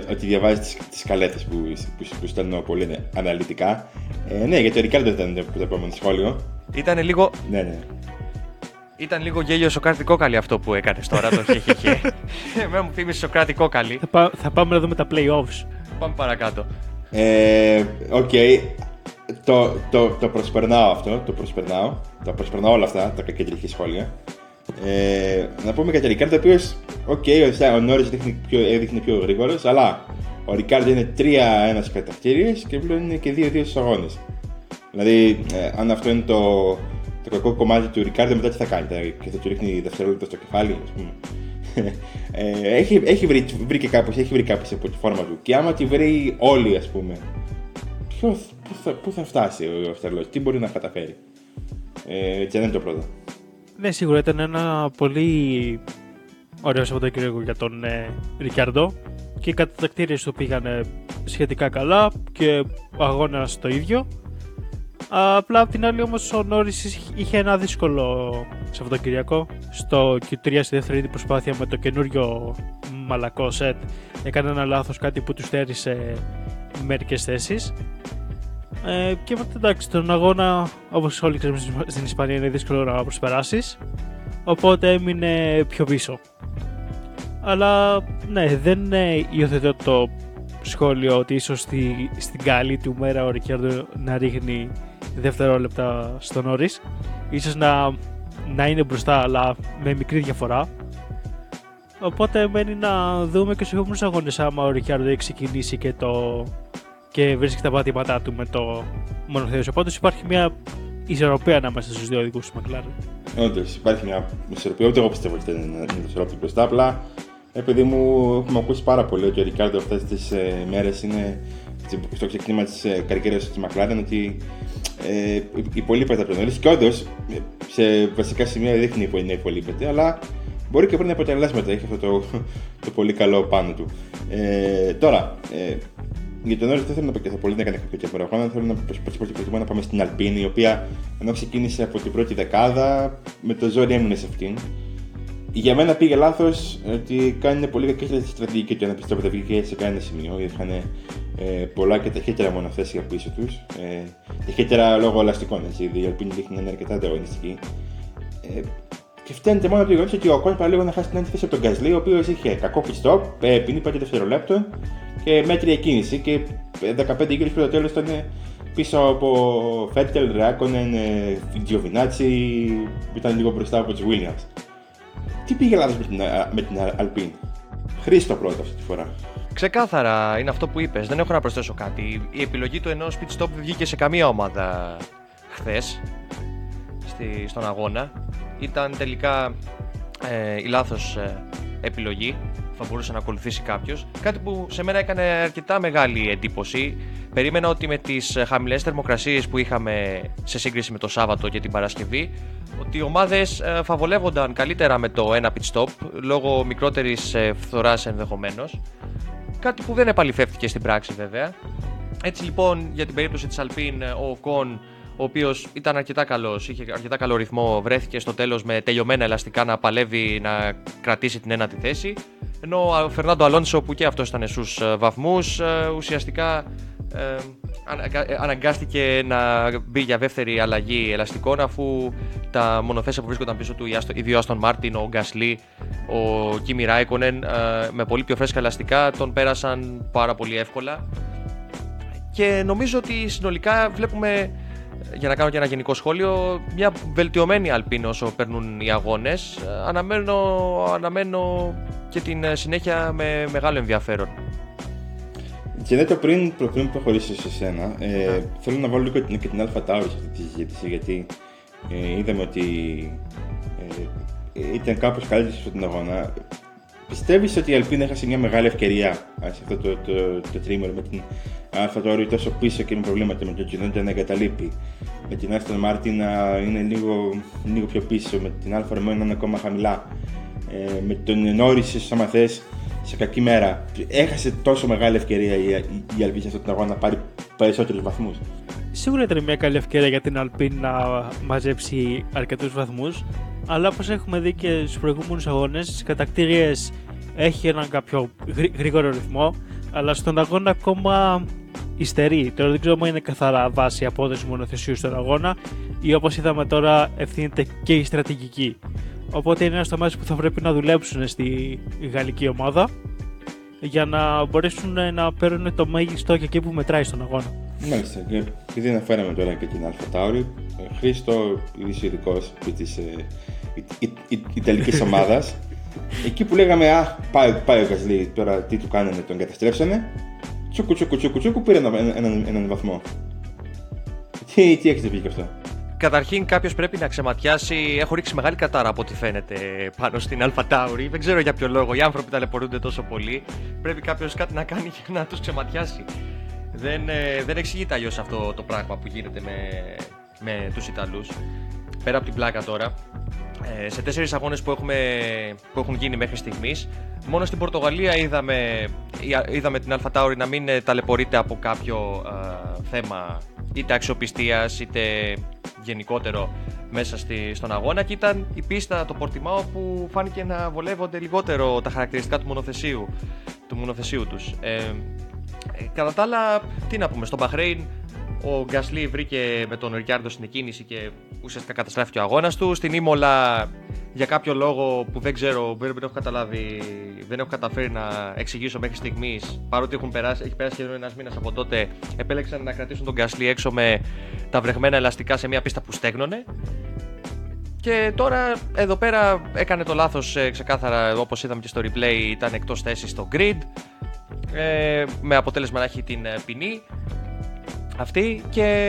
<laughs> ότι διαβάζεις τις, τις καλέτες που, που, που στέλνω πολύ αναλυτικά. Ε, ναι, γιατί ο Ρικάρντο ήταν το επόμενο σχόλιο. Ήταν λίγο... Ναι, ναι. Ήταν λίγο γέλιο Σοκράτη Κόκαλη αυτό που έκανε τώρα, το χεχεχε. <laughs> Εμένα μου θύμισε Σοκράτη Κόκαλη. Θα, πά, θα πάμε να δούμε τα playoffs. Πάμε παρακάτω. Ε, ok. Okay. Το, το, το προσπερνάω αυτό, το προσπερνάω. Τα προσπερνάω όλα αυτά, τα κακεντρεχή σχόλια. Ε, να πούμε για τον Ρικάρντο, ο οποίος, ok, okay, ο Νόρις έδειχνε πιο γρήγορος, αλλά ο Ρικάρντο είναι 3-1 στις κατατακτήριες και πλέον είναι και 2-2 στους αγώνες. Δηλαδή, ε, αν αυτό είναι το, το κακό κομμάτι του Ρικάρντο, μετά τι θα κάνει, και θα του ρίχνει δευτερόλεπτο στο κεφάλι, ας πούμε. Ε, έχει, έχει βρει, βρει και κάπως, έχει βρει κάπως από τη φόρμα του. Και άμα τη βρει όλη, ας πούμε, ποιος, πού, θα, πού θα φτάσει ο Αυστραλός, τι μπορεί να καταφέρει. Ε, και δεν είναι το πρώτο. Ναι, σίγουρα ήταν ένα πολύ ωραίος Σαββατοκύριακο για τον ε, Ρικιάρντο και οι κατατακτήριες του πήγαν σχετικά καλά και ο αγώνας το ίδιο. Απλά απ' την άλλη όμως ο Νόρις είχε ένα δύσκολο Σαββατοκυριακό. Στο Q3 στη δεύτερη προσπάθεια με το καινούριο μαλακό σετ έκανε ένα λάθος κάτι που τους στέρισε μερικές θέσεις. Ε, και μετά εντάξει, τον αγώνα όπως όλοι ξέρουμε στην Ισπανία είναι δύσκολο να προσπεράσεις. Οπότε έμεινε πιο πίσω. Αλλά ναι, δεν υιοθετώ το σχόλιο ότι ίσως στη, στην καλή του μέρα ο Ρικιάρντο να ρίχνει δευτερόλεπτα στον Όρις. Ίσως να, να είναι μπροστά αλλά με μικρή διαφορά. Οπότε μένει να δούμε και στους επόμενους αγώνες άμα ο Ρικιάρντο έχει ξεκινήσει και, το, και βρίσκει τα πατήματά του με το μονοθέος. Οπότε υπάρχει μια ισορροπία ανάμεσα στους δύο οδηγούς του McLaren. Όντως, υπάρχει μια ισορροπία. Ούτε εγώ πιστεύω ότι είναι μια ισορροπία μπροστά. Απλά, επειδή μου έχουμε ακούσει πάρα πολύ ότι ο Ρικάρντο αυτές τις ε, μέρες είναι στο ξεκίνημα της ε, καριέρας της McLaren ότι ε, υπολείπεται από τον Νόρι. Και όντως, σε βασικά σημεία δείχνει που είναι υπολείπεται, αλλά μπορεί και πριν αποτελέσματα. Έχει αυτό το, <laughs> το πολύ καλό πάνω του. Ε, τώρα, ε, για τον Νόρι δεν θέλω να πω και θα πολύ να κάνει κάποιο παραγωγό. Θέλω να προσπαθήσω να πάμε στην Αλπίνη, η οποία ενώ ξεκίνησε από την πρώτη δεκάδα, με το ζόρι έμεινε σε αυτήν. Για μένα πήγε λάθος ότι κάνει πολύ κακή στρατηγική του να πιστεύω δεν βγήκε σε κανένα σημείο. Είχαν ε, πολλά και ταχύτερα μονοθέσια πίσω τους. Ε, ταχύτερα λόγω ελαστικών. Έτσι, η Αλπίνη δείχνει να είναι αρκετά ανταγωνιστική. Ε, και φταίνεται μόνο από το γεγονός ότι ο κόσμο λίγο να χάσει την αντίθεση από τον Γκασλί, ο οποίος είχε κακό pit stop, ε, ποινή 5 δευτερολέπτων και μέτρια κίνηση. Και 15 γύρους πριν το τέλος ήταν πίσω από Φέτελ, Ράκονεν, Τζιοβινάτσι, ήταν λίγο μπροστά από τους Williams. Τι πήγε λάθος με την, με την Alpine; Χρήστο πρώτα αυτή τη φορά. Ξεκάθαρα είναι αυτό που είπες, δεν έχω να προσθέσω κάτι. Η επιλογή του ενός pit stop δεν βγήκε σε καμία ομάδα χθες στον αγώνα. Ήταν τελικά ε, η λάθος ε, επιλογή θα μπορούσε να ακολουθήσει κάποιος. Κάτι που σε μένα έκανε αρκετά μεγάλη εντύπωση. Περίμενα ότι με τις χαμηλές θερμοκρασίες που είχαμε σε σύγκριση με το Σάββατο και την Παρασκευή, ότι οι ομάδες ε, φαβολεύονταν καλύτερα με το ένα pit stop λόγω μικρότερης ε, φθοράς ενδεχομένως. Κάτι που δεν επαληθεύτηκε στην πράξη βέβαια. Έτσι λοιπόν για την περίπτωση της Alpine ο Κον ο οποίος ήταν αρκετά καλός, είχε αρκετά καλό ρυθμό, βρέθηκε στο τέλος με τελειωμένα ελαστικά να παλεύει να κρατήσει την ένατη θέση. Ενώ ο Φερνάντο Αλόνσο, που και αυτός ήταν στου ε, βαθμούς, ε, ουσιαστικά ε, αναγκάστηκε να μπει για δεύτερη αλλαγή ελαστικών αφού τα μονοθέσια που βρίσκονταν πίσω του οι δύο Άστον Μάρτιν, ο Γκασλί, ο Κίμι Ράικονεν με πολύ πιο φρέσκα ελαστικά τον πέρασαν πάρα πολύ εύκολα και νομίζω ότι συνολικά βλέπουμε για να κάνω και ένα γενικό σχόλιο, μια βελτιωμένη Αλπίνο όσο παίρνουν οι αγώνες. Αναμένω, αναμένω και την συνέχεια με μεγάλο ενδιαφέρον. Και δεν το πριν, πριν προχωρήσω σε σένα, ε, θέλω να βάλω λίγο και την Αλφα Τάουρι σε αυτή τη συζήτηση, γιατί ε, είδαμε ότι ε, ήταν κάπως καλύτερη σε αυτόν τον αγώνα. Πιστεύεις ότι η Αλπίνα έχασε μια μεγάλη ευκαιρία σε αυτό το, το, το, το τρίμερο με την Αλφα Τάουρι τόσο πίσω και με προβλήματα με τον Τζινόντα να εγκαταλείπει. Με την Aston Martin να είναι λίγο, λίγο πιο πίσω, με την Alfa Romeo να είναι ακόμα χαμηλά. Ε, με τον Νόρις, άμα θες, σε κακή μέρα. Έχασε τόσο μεγάλη ευκαιρία η, η, η Alpine σε αυτόν τον αγώνα να πάρει περισσότερους βαθμούς. Σίγουρα ήταν μια καλή ευκαιρία για την Alpine να μαζέψει αρκετούς βαθμούς. Αλλά όπως έχουμε δει και στους προηγούμενους αγώνες, στις κατατακτήριες έχει έναν κάποιο γρήγορο ρυθμό, αλλά στον αγώνα ακόμα υστερεί. Τώρα δεν ξέρω αν είναι καθαρά βάση απόδοση μονοθεσίου στον αγώνα ή όπως είδαμε τώρα ευθύνεται και η στρατηγική. Οπότε είναι ένα τομέα που θα πρέπει να δουλέψουν στη γαλλική ομάδα για να μπορέσουν να παίρνουν το μέγιστο και εκεί που μετράει στον αγώνα. Μάλιστα. Και επειδή αναφέραμε τώρα και την Αλφα Τάουρι, Χρήστο, είσαι ειδικός της ε, Ιταλικής <laughs> ομάδας. Εκεί που λέγαμε, Α, πάει, πάει ο Γκασλί, τώρα τι του κάνανε, τον καταστρέψανε. Τσούκου, τσούκου, τσούκου, τσούκου, πήρε έναν, έναν, έναν βαθμό. Τι, τι έχετε πει και αυτό. Καταρχήν, κάποιος πρέπει να ξεματιάσει. Έχω ρίξει μεγάλη κατάρα από ό,τι φαίνεται πάνω στην Αλφα Τάουρι. Δεν ξέρω για ποιο λόγο. Οι άνθρωποι ταλαιπωρούνται τόσο πολύ. Πρέπει κάποιος κάτι να κάνει για να τους ξεματιάσει. Δεν, ε, δεν εξηγείται αλλιώς αυτό το πράγμα που γίνεται με, με τους Ιταλούς. Πέρα από την πλάκα τώρα, ε, σε τέσσερις αγώνες που, που έχουν γίνει μέχρι στιγμής, μόνο στην Πορτογαλία είδαμε, είδαμε την Αλφα Τάουρι να μην ταλαιπωρείται από κάποιο ε, θέμα είτε αξιοπιστίας είτε γενικότερο μέσα στη, στον αγώνα και ήταν η πίστα το Πορτιμάο που φάνηκε να βολεύονται λιγότερο τα χαρακτηριστικά του μονοθεσίου, του μονοθεσίου τους. Ε, ε, κατά τα άλλα, τι να πούμε, στο Μπαχρέιν ο Γκάσλι βρήκε με τον Ρικιάρντο στην εκκίνηση και ουσιαστικά καταστράφηκε ο αγώνας του. Στην Ήμολα, για κάποιο λόγο που δεν ξέρω, δεν έχω καταλάβει, δεν έχω καταφέρει να εξηγήσω μέχρι στιγμής, παρότι έχουν περάσει, έχει περάσει σχεδόν ένας μήνας από τότε, επέλεξαν να κρατήσουν τον Γκάσλι έξω με τα βρεγμένα ελαστικά σε μια πίστα που στέγνωνε. Και τώρα εδώ πέρα έκανε το λάθος ε, ξεκάθαρα όπως είδαμε και στο replay ήταν εκτός θέσης στο grid ε, με αποτέλεσμα να έχει την ε, ποινή αυτή και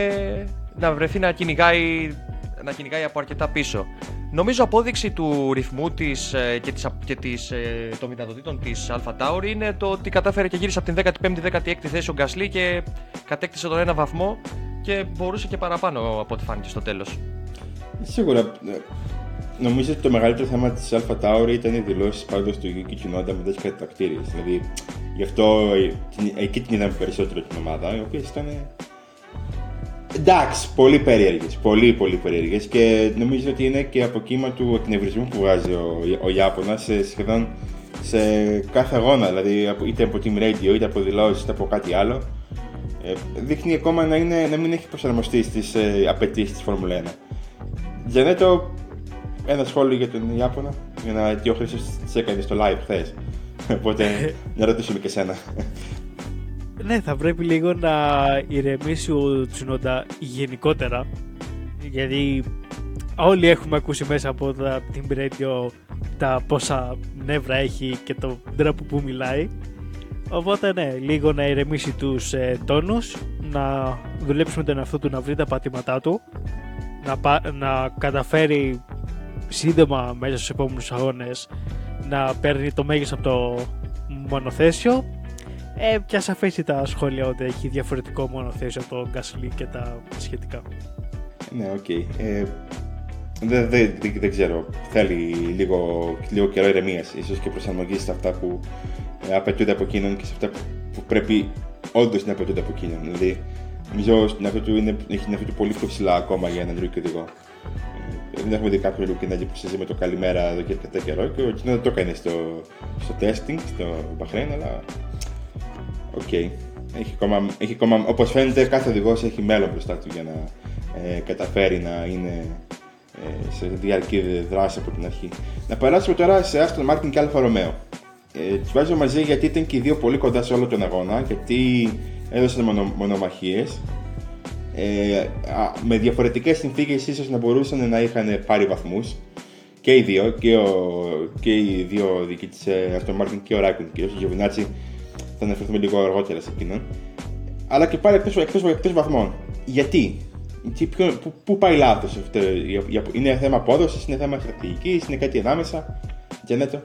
να βρεθεί να κυνηγάει, να κυνηγάει από αρκετά πίσω. Νομίζω απόδειξη του ρυθμού της, ε, και, της, και της, ε, των δυνατοτήτων της Alpha Tauri είναι το ότι κατάφερε και γύρισε από την 15η-16η θέση ο Γκασλή και κατέκτησε τον ένα βαθμό και μπορούσε και παραπάνω από ό,τι φάνηκε στο τέλος. Σίγουρα. Ε, νομίζω ότι το μεγαλύτερο θέμα της Alpha Tauri ήταν οι δηλώσεις πάντως του Yuki Tsunoda μετά τις κατακτήριες. Δηλαδή, γι' αυτό εκεί την είδαμε περισσότερο την ομάδα, οι οποίες ήταν Εντάξει, πολύ περίεργες. Πολύ, πολύ περίεργες και νομίζω ότι είναι και από κύμα του εκνευρισμού που βγάζει ο, ο Ιάπωνας σε σχεδόν σε κάθε αγώνα. Δηλαδή, είτε από Team Radio, είτε από δηλώσεις, είτε από κάτι άλλο. Ε, δείχνει ακόμα να, είναι, να μην έχει προσαρμοστεί στις ε, απαιτήσεις της Φόρμουλα 1. Τζανέτο, ένα σχόλιο για τον Ιάπωνα, για να τι ο Χρήστο της έκανε στο live χθες. Οπότε <laughs> να ρωτήσουμε και σένα. Ναι, θα πρέπει λίγο να ηρεμήσει ο Τσουνόντα γενικότερα. Γιατί όλοι έχουμε ακούσει μέσα από τα Team Radio τα πόσα νεύρα έχει και το τρόπο που μιλάει. Οπότε ναι, λίγο να ηρεμήσει τους ε, τόνους, να δουλέψει με τον εαυτό του να βρει τα πατήματά του, να, να καταφέρει σύντομα μέσα στους επόμενους αγώνες να παίρνει το μέγιστο από το μονοθέσιο ε, και ας αφήσει τα σχόλια ότι έχει διαφορετικό μονοθέσιο από τον Γκάσλι και τα σχετικά. Ναι, ok. Okay. Ε, δεν, δεν, δεν, ξέρω. Θέλει λίγο, λίγο καιρό ηρεμίας, ίσως και προσαρμογής σε αυτά που ε, απαιτούνται από εκείνον και σε αυτά που, πρέπει όντως να απαιτούνται από εκείνον. Δηλαδή, νομίζω στην αρχή του είναι, έχει την αρχή του πολύ πιο ψηλά ακόμα για έναν rookie οδηγό. Ε, δεν έχουμε δει κάποιο rookie να εντυπωσιάζει με το καλημέρα εδώ και αρκετά καιρό και ο Τσουνόντα το έκανε στο, στο testing, στο Μπαχρέν, αλλά Ok. Okay. Έχει ακόμα, έχει ακόμα, όπως φαίνεται κάθε οδηγός έχει μέλλον μπροστά του για να ε, καταφέρει να είναι ε, σε διαρκή δράση από την αρχή. Να περάσουμε τώρα σε Aston Martin και Alfa Romeo. Ε, τους βάζω μαζί γιατί ήταν και οι δύο πολύ κοντά σε όλο τον αγώνα, γιατί έδωσαν μονο, μονομαχίες. Ε, με διαφορετικές συνθήκες ίσως να μπορούσαν να είχαν πάρει βαθμούς και οι δύο, και, ο, και οι δύο οδηγοί της ε, Aston Martin και ο Ράικον και ο Γιωβινάτσι θα αναφερθούμε λίγο αργότερα σε εκείνον. Αλλά και πάλι εκτός εκτός, εκτός βαθμών. Γιατί, τι, ποιο, που, πού πάει λάθος αυτό, είναι θέμα απόδοσης, είναι θέμα στρατηγικής, είναι κάτι ανάμεσα. Τζανέτο.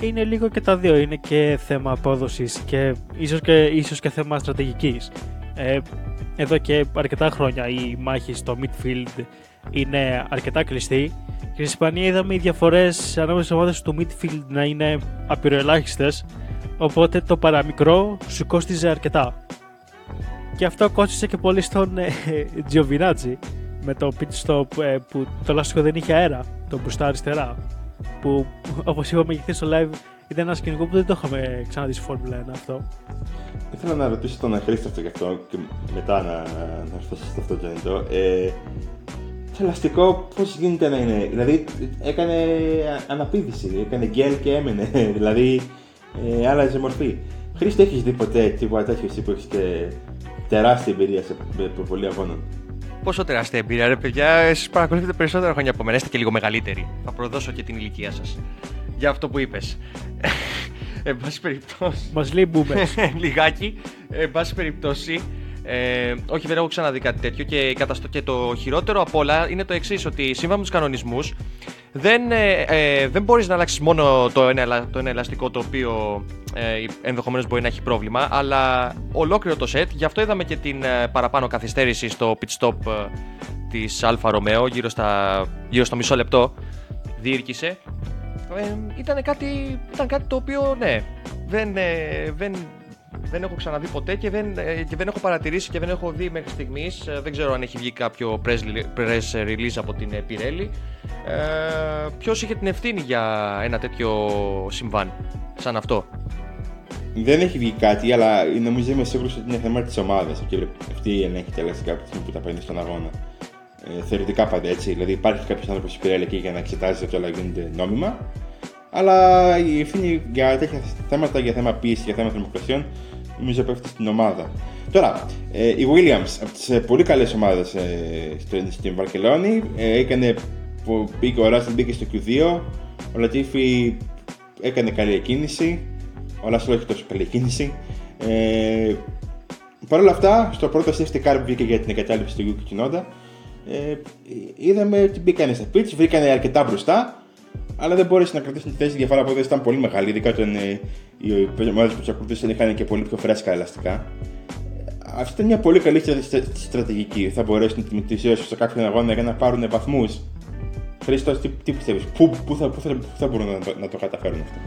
Είναι λίγο και τα δύο. Είναι και θέμα απόδοσης και ίσως και, ίσως και θέμα στρατηγικής. Ε, εδώ και αρκετά χρόνια η μάχη στο midfield είναι αρκετά κλειστή και στην Ισπανία είδαμε οι διαφορές ανάμεσα στις ομάδες του midfield να είναι απειροελάχιστες Οπότε το παραμικρό σου κόστιζε αρκετά. Και αυτό κόστιζε και πολύ στον ε, Giovinazzi με το pit stop ε, που το λάστιχο δεν είχε αέρα, το μπροστά αριστερά. Που όπως είπαμε και χθε στο live ήταν ένα σκηνικό που δεν το είχαμε ξαναδεί στη Φόρμουλα 1 αυτό. Ήθελα να ρωτήσω τον Χρήστο γι' αυτό και μετά να, να έρθω στο αυτοκίνητο. Ε, το ελαστικό πώς γίνεται να είναι, δηλαδή έκανε αναπήδηση, έκανε γκέλ και έμενε. <laughs> δηλαδή ε, άλλαζε μορφή. Χρήστο, έχεις δει ποτέ τίποτα τέτοιο εσύ που έχεις και τεράστια εμπειρία σε προβολή αγώνων; Πόσο τεράστια εμπειρία, ρε παιδιά, εσείς παρακολουθείτε περισσότερα χρόνια από μένα. Είστε και λίγο μεγαλύτεροι. Θα προδώσω και την ηλικία σας. Για αυτό που είπες. Εν πάση περιπτώσει. Μας λέει <laughs> Λιγάκι. Εν πάση περιπτώσει. Ε, όχι, δεν έχω ξαναδεί κάτι τέτοιο. Και, και το χειρότερο απ' όλα είναι το εξής: Ότι σύμφωνα με τους κανονισμούς, δεν, ε, ε, δεν μπορείς να αλλάξεις μόνο το ένα, το ένα ελαστικό το οποίο ε, ενδεχομένως μπορεί να έχει πρόβλημα, αλλά ολόκληρο το set. Γι' αυτό είδαμε και την ε, παραπάνω καθυστέρηση στο pit stop ε, της Alfa Romeo, γύρω, γύρω στο μισό λεπτό. Διήρκησε. Ε, ήταν, κάτι, ήταν κάτι το οποίο, ναι, δεν, δεν δεν έχω ξαναδεί ποτέ και δεν, ε, και δεν έχω παρατηρήσει και δεν έχω δει μέχρι στιγμής. Δεν ξέρω αν έχει βγει κάποιο press, press release από την Pirelli. Ε, Ποιος είχε την ευθύνη για ένα τέτοιο συμβάν, σαν αυτό; Δεν έχει βγει κάτι, αλλά νομίζω είμαι σίγουρος ότι είναι θέμα της ομάδας. Αυτή ελέγχει τελικά κάποια στιγμή που τα παίρνει στον αγώνα. Ε, θεωρητικά πάντα έτσι. Δηλαδή υπάρχει κάποιος άνθρωπος στην Pirelli εκεί για να εξετάζει ότι όλα γίνονται νόμιμα. Αλλά η ευθύνη για τέτοια θέματα, για θέμα πίεσης, για θέματα δημοκρατιών, νομίζω πέφτει στην ομάδα. Τώρα, ε, η Williams από τις ε, πολύ καλές ομάδες ε, στην Βαρκελόνη ε, έκανε. Πήγε ο Ράσελ μπήκε στο Q2, ο Λατίφη έκανε καλή κίνηση, ο Λάσελ όχι τόσο καλή κίνηση. Ε, Παρ' όλα αυτά, στο πρώτο safety car που βγήκε για την εγκατάλειψη του Yuki Tsunoda, ε, είδαμε ότι μπήκαν στα pitch, βρήκαν αρκετά μπροστά, αλλά δεν μπόρεσε να κρατήσεις τη θέση. Η διαφορά από εδώ ήταν πολύ μεγάλη, ειδικά όταν ε, οι ομάδες που τους ακολουθούσαν είχαν και πολύ πιο φρέσκα ελαστικά. Αυτή ήταν μια πολύ καλή στρατηγική. Θα μπορέσουν να τη σε κάποιον αγώνα για να πάρουν βαθμούς. Χρήστος, τι, τι πιστεύεις, πού, πού, θα, πού, θα, πού θα μπορούν να, να το καταφέρουν αυτό;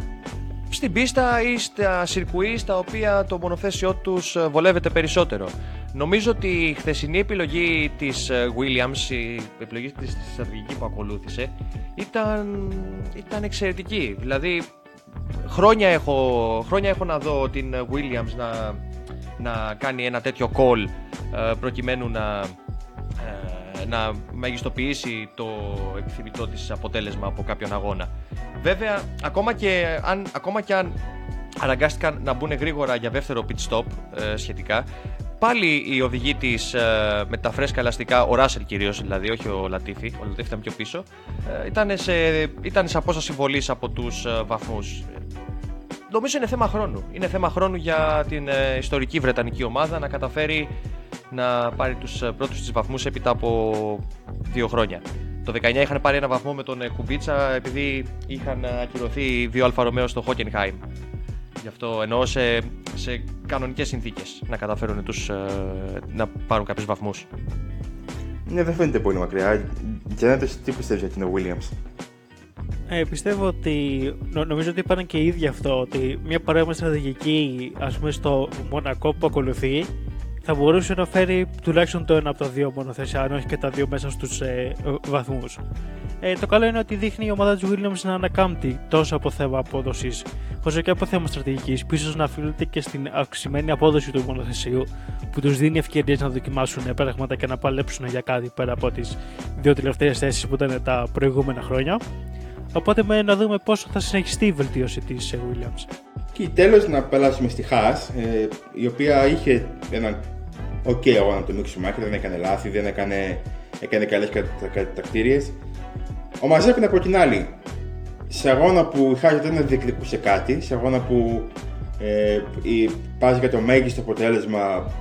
Στην πίστα ή στα σιρκουί στα οποία το μονοθέσιό τους ε, βολεύεται περισσότερο. Νομίζω ότι η χθεσινή επιλογή της ε, Williams, η επιλογή της στρατηγική που ακολούθησε, ήταν, ήταν εξαιρετική. Δηλαδή, χρόνια έχω, χρόνια έχω να δω την Williams να, να κάνει ένα τέτοιο call ε, προκειμένου να, να μεγιστοποιήσει το επιθυμητό της αποτέλεσμα από κάποιον αγώνα. Βέβαια, ακόμα και αν, ακόμα και αν αναγκάστηκαν να μπουν γρήγορα για δεύτερο pit stop ε, σχετικά, πάλι η οδηγή της ε, με τα φρέσκα ελαστικά, ο Ράσελ κυρίως δηλαδή, όχι ο Λατίφη, ο Λατίφη ήταν πιο πίσω, ε, ήταν, σε, ήταν σε απόσταση βολής από τους ε, βαθμούς. Νομίζω είναι θέμα χρόνου. Είναι θέμα χρόνου για την ε, ιστορική Βρετανική ομάδα να καταφέρει να πάρει τους πρώτους της βαθμούς έπειτα από δύο χρόνια. Το 19 είχαν πάρει ένα βαθμό με τον ε, Κουμπίτσα επειδή είχαν ακυρωθεί δύο Alfa Romeo στο Χόκενχάιμ. Γι' αυτό εννοώ σε, σε κανονικές συνθήκες να καταφέρουν τους, ε, να πάρουν κάποιους βαθμούς. Ναι, δεν φαίνεται πολύ μακριά. Τζανέτο, τι πιστεύεις για την Williams; Ε, πιστεύω ότι νομίζω ότι είπαν και οι ίδιοι αυτό ότι μια παρόμοια στρατηγική ας πούμε στο Μονακό που ακολουθεί θα μπορούσε να φέρει τουλάχιστον το ένα από τα δύο μονοθέσια, αν όχι και τα δύο μέσα στους ε, βαθμούς. Ε, το καλό είναι ότι δείχνει η ομάδα της Williams να ανακάμπτει τόσο από θέμα απόδοσης όσο και από θέμα στρατηγικής, που ίσω να οφείλεται και στην αυξημένη απόδοση του μονοθεσίου, που τους δίνει ευκαιρίες να δοκιμάσουν πράγματα και να παλέψουν για κάτι πέρα από τις δύο τελευταίες θέσεις που ήταν τα προηγούμενα χρόνια. Οπότε με να δούμε πόσο θα συνεχιστεί η βελτίωση της ε, Williams. Και τέλος να περάσουμε στη Haas, ε, η οποία είχε έναν Ok, okay, αγώνα του Μικ Σουμάχερ, δεν έκανε λάθη, δεν έκανε, έκανε καλές κατατακτήριες. Ο Μαζέπιν από την άλλη, σε αγώνα που η Haas δεν διεκδικούσε κάτι, σε αγώνα που ε, πας για το μέγιστο αποτέλεσμα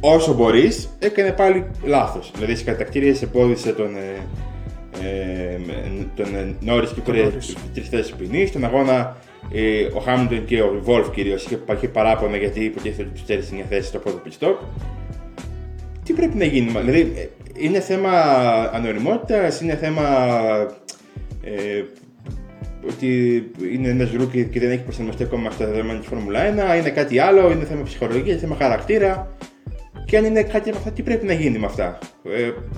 όσο μπορείς, έκανε πάλι λάθος. Δηλαδή στις κατατακτήριες εμπόδισε τον, ε, ε, τον ε, Νόρις και πήρε τρεις θέσεις ποινής. Στον αγώνα ε, ο Χάμιλτον και ο Βόλφ κυρίως είχε παράπονα γιατί υποτίθεται ότι του στέρησε μια θέση στο πρώτο pit stop τι πρέπει να γίνει, δηλαδή είναι θέμα ανωριμότητας, είναι θέμα ε, ότι είναι ένας rookie και δεν έχει προσαρμοστεί ακόμα στα δεδομένα της Φόρμουλα 1, είναι κάτι άλλο, είναι θέμα ψυχολογίας, θέμα χαρακτήρα. Και αν είναι κάτι από αυτά, τι πρέπει να γίνει με αυτά;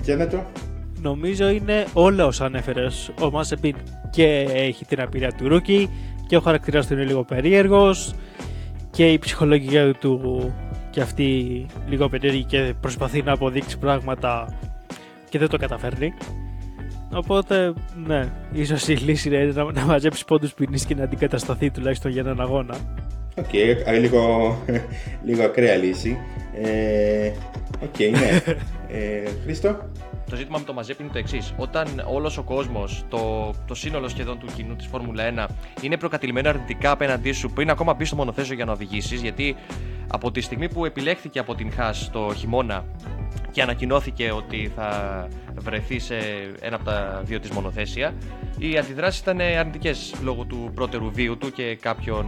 Ε, το. Νομίζω είναι όλα όσα ανέφερες. Ο Μαζέπιν και έχει την απειρία του rookie και ο χαρακτήρας του είναι λίγο περίεργος και η ψυχολογία του και αυτή λίγο περίεργη και προσπαθεί να αποδείξει πράγματα και δεν το καταφέρνει. Οπότε, ναι, ίσως η λύση είναι να, να μαζέψει πόντους ποινής και να αντικατασταθεί τουλάχιστον για έναν αγώνα. Ok, okay, λίγο, <laughs> λίγο ακραία λύση. Ε, ok, okay, ναι. ε, Χρήστο; Το ζήτημα με το Μαζέπιν είναι το εξής. Όταν όλος ο κόσμος, το, το σύνολο σχεδόν του κοινού της Φόρμουλα 1 είναι προκατειλημμένο αρνητικά απέναντί σου πριν ακόμα μπει στο μονοθέσιο για να οδηγήσεις, γιατί από τη στιγμή που επιλέχθηκε από την Haas το χειμώνα και ανακοινώθηκε ότι θα βρεθεί σε ένα από τα δύο της μονοθέσια, οι αντιδράσεις ήταν αρνητικές λόγω του πρότερου βίου του και κάποιων,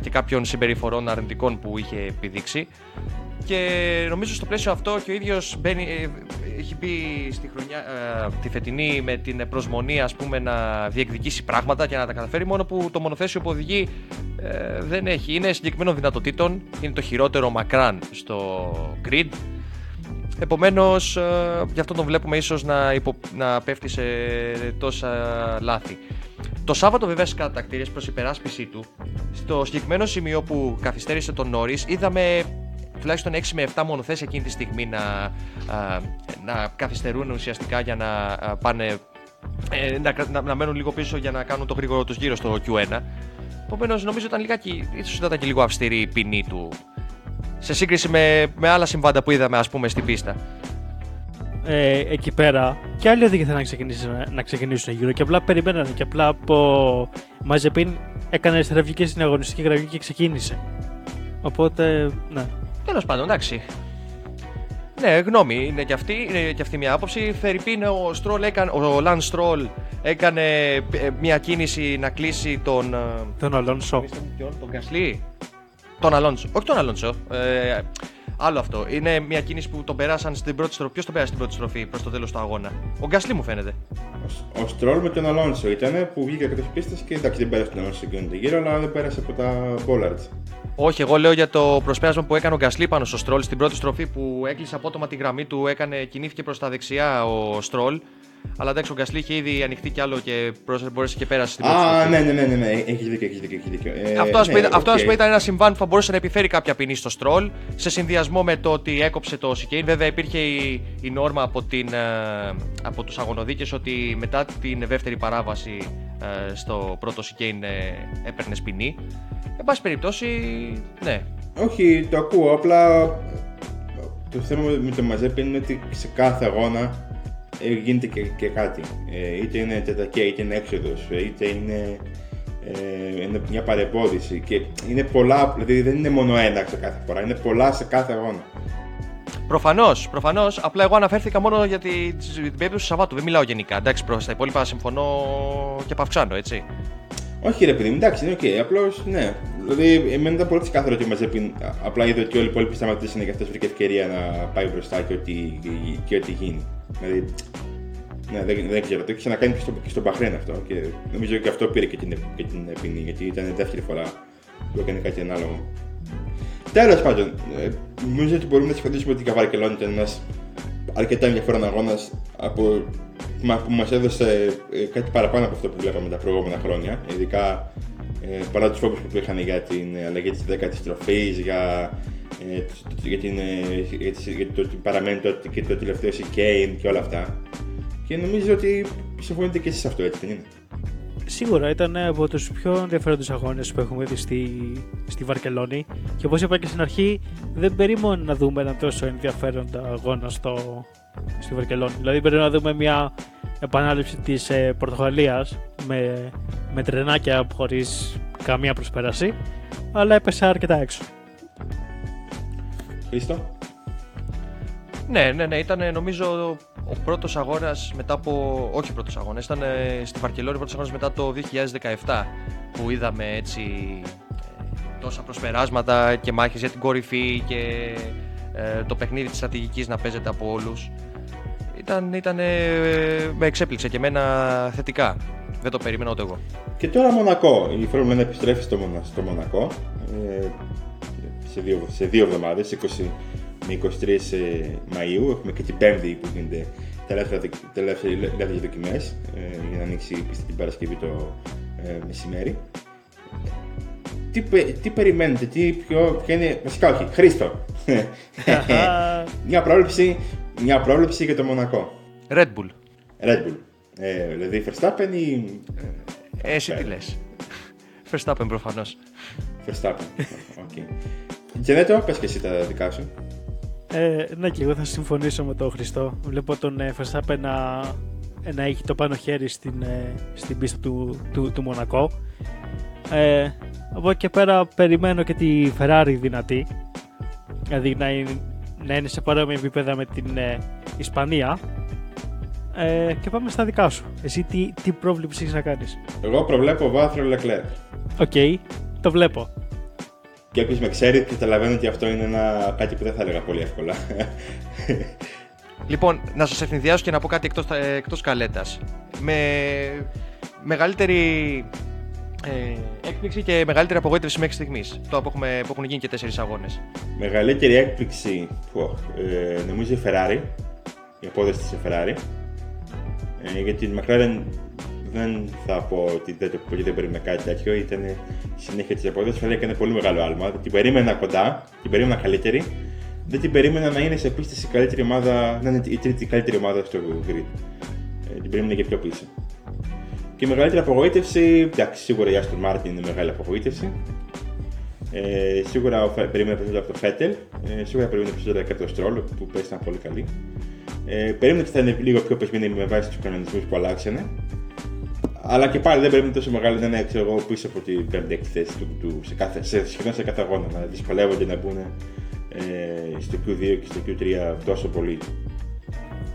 και κάποιων συμπεριφορών αρνητικών που είχε επιδείξει. Και νομίζω στο πλαίσιο αυτό και ο ίδιος μπαίνει, ε, έχει μπει στη χρονιά, ε, τη φετινή με την προσμονή ας πούμε να διεκδικήσει πράγματα και να τα καταφέρει μόνο που το μονοθέσιο που οδηγεί ε, δεν έχει. Είναι συγκεκριμένων δυνατοτήτων, είναι το χειρότερο μακράν στο grid. Επομένως, ε, γι' αυτό τον βλέπουμε ίσως να, υπο, να πέφτει σε τόσα λάθη. Το Σάββατο, βέβαια, στις κατακτήρε προς υπεράσπιση του, στο συγκεκριμένο σημείο που καθυστέρησε τον Νόρι, είδαμε τουλάχιστον 6 με 7 μονοθέσει εκείνη τη στιγμή να, α, να καθυστερούν ουσιαστικά για να α, πάνε. Ε, να, να, να, μένουν λίγο πίσω για να κάνουν το γρήγορο τους γύρω στο Q1. Επομένως, νομίζω ήταν λιγάκι, ίσως ήταν και λίγο αυστηρή η ποινή του σε σύγκριση με, με άλλα συμβάντα που είδαμε, ας πούμε, στην πίστα ε, εκεί πέρα και άλλοι οδηγοί θέλουν να ξεκινήσουν, να ξεκινήσουν γύρω και απλά περιμένανε και απλά από Μαζεπίν έκανε στρατηγική στην αγωνιστική γραμμή και ξεκίνησε. Οπότε, ναι. Τέλος πάντων, εντάξει. Ναι, γνώμη είναι και αυτή, είναι και αυτή μια άποψη. Φερρυπίν, ο, Στρόλ έκανε, ο Λαν Στρόλ έκανε ε, μια κίνηση να κλείσει τον. Ε, τον Αλόνσο. Τον Γκασλί. Τον Αλόνσο. Όχι τον Αλόνσο. Ε, Άλλο αυτό. Είναι μια κίνηση που τον περάσαν στην πρώτη στροφή. Ποιος τον πέρασε στην πρώτη στροφή προς το τέλος του αγώνα; Ο Γκάσλι μου φαίνεται. Ο, ο Στρόλ με τον Αλόνσο ήταν που βγήκε από τι πίστες και εντάξει δεν πέρασε τον Αλόνσο εκείνο το γύρο, αλλά δεν πέρασε από τα Μπόλαρτ. Όχι, εγώ λέω για το προσπέρασμα που έκανε ο Γκάσλι πάνω στο Στρόλ στην πρώτη στροφή που έκλεισε απότομα τη γραμμή του, έκανε, κινήθηκε προς τα δεξιά ο Στρόλ αλλά εντάξει, ο Γκασλί είχε ήδη ανοιχτεί κι άλλο και μπορούσε και πέρασε στην πρώτη. Α, ναι, ναι, ναι, ναι, ναι. έχει δίκιο, έχει δίκιο. Έχει δίκιο. Ε, αυτό, ναι, πούμε, αυτό πούμε, ήταν ένα συμβάν που θα μπορούσε να επιφέρει κάποια ποινή στο Στρόλ σε συνδυασμό με το ότι έκοψε το Σικέιν. Βέβαια, υπήρχε η, η νόρμα από, την, ε, από τους αγωνοδίκες ότι μετά την δεύτερη παράβαση ε, στο πρώτο Σικέιν ε, έπαιρνε ποινή. Εν πάση περιπτώσει, ναι. Όχι, το ακούω. Απλά το θέμα με το Μαζέπιν είναι ότι σε κάθε αγώνα ε, γίνεται και, και κάτι. Ε, είτε είναι τετακέ, είτε είναι έξοδος, είτε είναι, ε, είναι μια παρεμπόδιση. Και είναι πολλά, δηλαδή δεν είναι μόνο ένα σε κάθε φορά, είναι πολλά σε κάθε αγώνα. Προφανώς, προφανώς. Απλά εγώ αναφέρθηκα μόνο για την, την περίπτωση του Σαββάτου. Δεν μιλάω γενικά. Εντάξει, προς τα υπόλοιπα συμφωνώ και παυξάνω, έτσι. Όχι, ρε παιδί, εντάξει, είναι OK. Okay. Απλώς ναι. Δηλαδή, εμένα ήταν πολύ ξεκάθαρο ότι Mazepin. Απλά είδε ότι όλοι οι υπόλοιποι σταματήσαν και αυτό βρήκε ευκαιρία να πάει μπροστά και ό,τι, και ό,τι γίνει. Δηλαδή, ναι, δεν, δεν ξέρω. Το έχει ξανακάνει και στο, και στο Μπαχρέν αυτό. Και νομίζω και αυτό πήρε και την, και την ποινή, γιατί ήταν η δεύτερη φορά που έκανε κάτι ανάλογο. Τέλος πάντων, ε, νομίζω ότι μπορούμε να συμφωνήσουμε ότι η Καβαρκελόνη ήταν ένας αρκετά ενδιαφέρον αγώνας από, που μα έδωσε ε, κάτι παραπάνω από αυτό που βλέπαμε τα προηγούμενα χρόνια. Ειδικά ε, παρά τους φόβους που υπήρχαν για την αλλαγή της 10η τροφής, για, ε, για, την, ε, για, για το ότι παραμένει το, και το τελευταίο Σικέιν και όλα αυτά. Και νομίζω ότι συμφωνείτε και εσείς αυτό, έτσι δεν είναι; Σίγουρα ήταν από τους πιο ενδιαφέροντες αγώνες που έχουμε δει στη, στη Βαρκελόνη. Και όπως είπα και στην αρχή, δεν περίμενα να δούμε έναν τόσο ενδιαφέροντα αγώνα στο, στη Βαρκελόνη. Δηλαδή, περίμενα να δούμε μια επανάληψη της ε, Πορτογαλίας με, με τρενάκια χωρίς καμία προσπέραση. Αλλά έπεσε αρκετά έξω. Χρήστο. Ναι, ναι, ναι, ήταν νομίζω ο πρώτος αγώνας μετά από... όχι ο πρώτος αγώνας, ήταν ε, στη Βαρκελόνη ο πρώτος αγώνας μετά το 2017 που είδαμε έτσι ε, τόσα προσπεράσματα και μάχες για την κορυφή και ε, το παιχνίδι της στρατηγικής να παίζεται από όλους. Ήταν, ήταν, με εξέπληξε και εμένα θετικά. Δεν το περίμενα ούτε εγώ. Και τώρα Μονακό. Η Φόρμουλα 1 επιστρέφει στο, στο Μονακό σε δύο, σε δύο εβδομάδες, 20 με 23 Μαΐου. Έχουμε και την Πέμπτη που γίνεται τελευταίες δοκιμές ε, για να ανοίξει η την Παρασκευή το ε, μεσημέρι. Τι, τι περιμένετε, τι πιο, ποια είναι, βασικά όχι, Χρήστο. <laughs> μια, πρόβλεψη, μια πρόβλεψη για το Μονακό. Red Bull. Red Bull. Ε, δηλαδή Verstappen ή... Ε, εσύ τι λες. Verstappen προφανώς. Verstappen, <laughs> OK. Okay. το πες και εσύ τα δικά σου. Ε, ναι, και εγώ θα συμφωνήσω με τον Χρήστο. Βλέπω τον ε, Verstappen να, ε, να έχει το πάνω χέρι στην, ε, στην πίστα του, του, του Μονακό. Ε, από εκεί και πέρα περιμένω και τη Ferrari δυνατή. Δηλαδή να, να είναι σε παρόμοια επίπεδα με την ε, Ισπανία. Ε, και πάμε στα δικά σου. Εσύ τι, τι πρόβλεψη έχεις να κάνεις; Εγώ προβλέπω βάθρο Leclerc. OK, okay, το βλέπω. Και όποιος με ξέρει, καταλαβαίνει ότι αυτό είναι ένα, κάτι που δεν θα έλεγα πολύ εύκολα. Λοιπόν, να σας αιφνιδιάσω και να πω κάτι εκτός, ε, εκτός σκαλέτας. Με μεγαλύτερη ε, έκπληξη και μεγαλύτερη απογοήτευση μέχρι στιγμής. Το που, έχουμε, που έχουν γίνει και τέσσερις αγώνες. Μεγαλύτερη έκπληξη, πω, ε, νομίζω η Ferrari, η απόδοση της Ferrari. Ε, γιατί η McLaren δεν θα πω ότι δεν, το, δεν περίμενε κάτι τέτοιο, ήταν η συνέχεια της απόδοσης, αλλά έκανε πολύ μεγάλο άλμα. Την περίμενα κοντά, την περίμενα καλύτερη. Δεν την περίμενα να είναι σε πίστη η καλύτερη ομάδα, να είναι η τρίτη καλύτερη ομάδα στο grid. Ε, την περίμενα και πιο πίσω. Και η μεγαλύτερη απογοήτευση, εντάξει, σίγουρα η Aston Martin είναι μεγάλη απογοήτευση. Ε, σίγουρα περίμενα περισσότερο από το Φέτελ, ε, σίγουρα περίμενα περισσότερο και από το Stroll που πέσει ήταν πολύ καλή. Ε, περίμενα ότι θα είναι λίγο πιο πεσμένη με βάση τους κανονισμούς που αλλάξανε. Αλλά και πάλι δεν περίμενα τόσο μεγάλη να είναι ξέρω εγώ, πίσω από την πέμπτη θέση του, του, σε κάθε, σε, σχεδόν σε κάθε αγώνα. Να δυσκολεύονται να μπουν ε, στο Q2 και στο Q3 τόσο πολύ.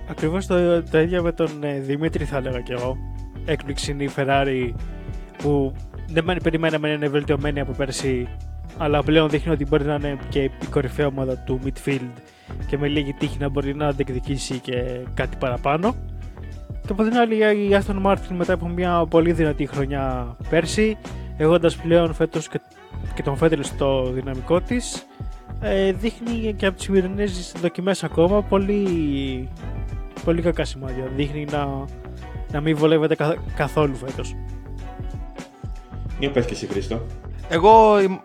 Ακριβώς το, το ίδιο με τον ε, Δημήτρη θα έλεγα κι εγώ έκπληξη είναι η Ferrari που δεν περιμέναμε να είναι βελτιωμένη από πέρσι αλλά πλέον δείχνει ότι μπορεί να είναι και η κορυφαία ομάδα του midfield και με λίγη τύχη να μπορεί να διεκδικήσει και κάτι παραπάνω. Και από την άλλη η Aston Martin μετά από μια πολύ δυνατή χρονιά πέρσι έχοντας πλέον φέτος και, και τον Φέτελ στο δυναμικό της ε, δείχνει και από τις σημερινές δοκιμές ακόμα πολύ, πολύ κακά σημάδια. Δείχνει να να μην βολεύεται καθόλου φέτος. Για πες και εσύ Χρήστο. Εγώ η,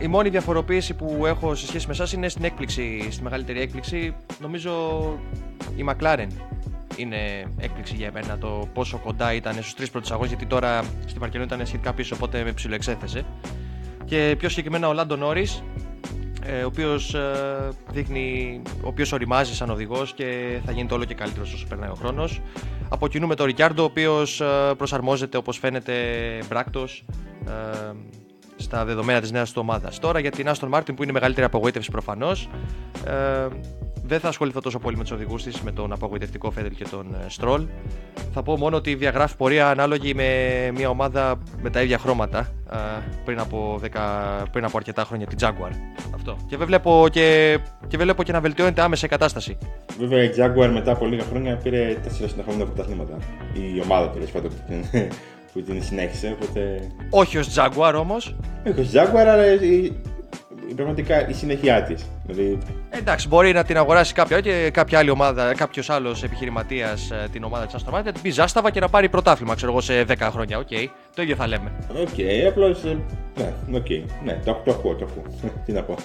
η μόνη διαφοροποίηση που έχω σε σχέση με εσάς είναι στην έκπληξη, στη μεγαλύτερη έκπληξη. Νομίζω η McLaren είναι έκπληξη για μένα το πόσο κοντά ήταν στους τρεις πρώτους αγώνες γιατί τώρα στην Παρκελόνη ήταν σχετικά πίσω οπότε με ψηλοεξέθεσε. Και πιο συγκεκριμένα ο Λάντο Νόρις ε, ο οποίος ε, δείχνει, ο οποίος οριμάζει σαν οδηγός και θα γίνεται όλο και καλύτερος όσο περνάει ο χρόνος. Από κοινού με τον Ρικιάρντο, ο οποίος ε, προσαρμόζεται όπως φαίνεται μπράκτος στα δεδομένα της νέας του ομάδας. Τώρα για την Aston Martin που είναι η μεγαλύτερη απογοήτευση προφανώς, δεν θα ασχοληθώ τόσο πολύ με τους οδηγούς της, με τον απογοητευτικό Φέντελ και τον Στρολ. Θα πω μόνο ότι διαγράφει πορεία ανάλογη με μια ομάδα με τα ίδια χρώματα πριν από, 10, πριν από αρκετά χρόνια, την Jaguar. Αυτό. Και βλέπω και, και βλέπω και να βελτιώνεται άμεσα η κατάσταση. Βέβαια η Jaguar μετά από λίγα χρόνια πήρε τέσσερα συνεχόμενα πρωταθλήματα. Η ομάδα τέλο πάντων που την, που την συνέχισε. Οπότε... Όχι ως Jaguar όμως. Όχι ως Jaguar, αλλά πραγματικά η συνέχειά της. Δηλαδή... Εντάξει, μπορεί να την αγοράσει κάποια, και κάποια άλλη ομάδα, κάποιος άλλος επιχειρηματίας ε, την ομάδα της Aston Martin, να την πει Zastava και να πάρει πρωτάθλημα, ξέρω εγώ, σε 10 χρόνια. OK, okay. το ίδιο θα λέμε. OK, okay, απλώς. Ε, ναι, OK. Okay. Ναι, το, το ακούω, το ακούω. <laughs> Τι να πω.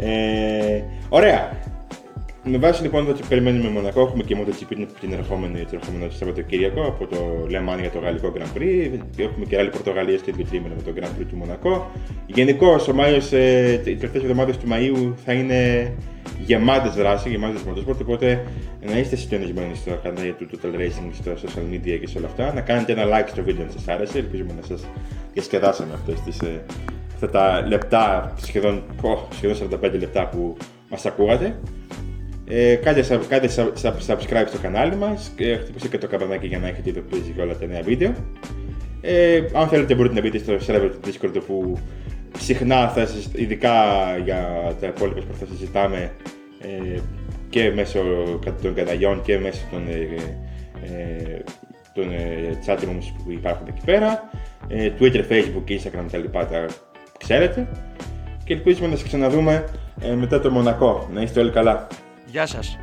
Ε, ωραία. Με βάση λοιπόν ότι περιμένουμε Μονακό, έχουμε και MotoGP την ερχόμενη, την ερχόμενο Σαββατοκύριακο από το Le για το γαλλικό Grand Prix. Έχουμε και άλλη Πορτογαλία και δύο τρίμηνα με το Grand Prix του Μονακό. Γενικώ ο Μάιο, ε, οι τελευταίες εβδομάδες του Μαΐου θα είναι γεμάτες δράσεις, γεμάτες motorsport. Οπότε να είστε συντονισμένοι στο κανάλι του Total Racing, στο social media και σε όλα αυτά. Να κάνετε ένα like στο βίντεο αν σας άρεσε. Ελπίζουμε να σας διασκεδάσαμε αυτές τις, ε, αυτά τα λεπτά, σχεδόν, σχεδόν 45 λεπτά που μας ακούγατε. Ε, κάντε, κάντε subscribe στο κανάλι μας και χτυπήστε και το καμπανάκι για να έχετε ειδοποίηση για όλα τα νέα βίντεο. Ε, αν θέλετε μπορείτε να μπείτε στο server του Discord που συχνά θα σας, ειδικά για τα υπόλοιπα που θα συζητάμε ε, και μέσω των καταγιών και μέσω των, ε, ε, των ε, chat rooms που υπάρχουν εκεί πέρα. Ε, Twitter, Facebook, Instagram τα λοιπά τα ξέρετε. Και ελπίζουμε να σας ξαναδούμε ε, μετά το Μονακό. Να είστε όλοι καλά. Γεια σας.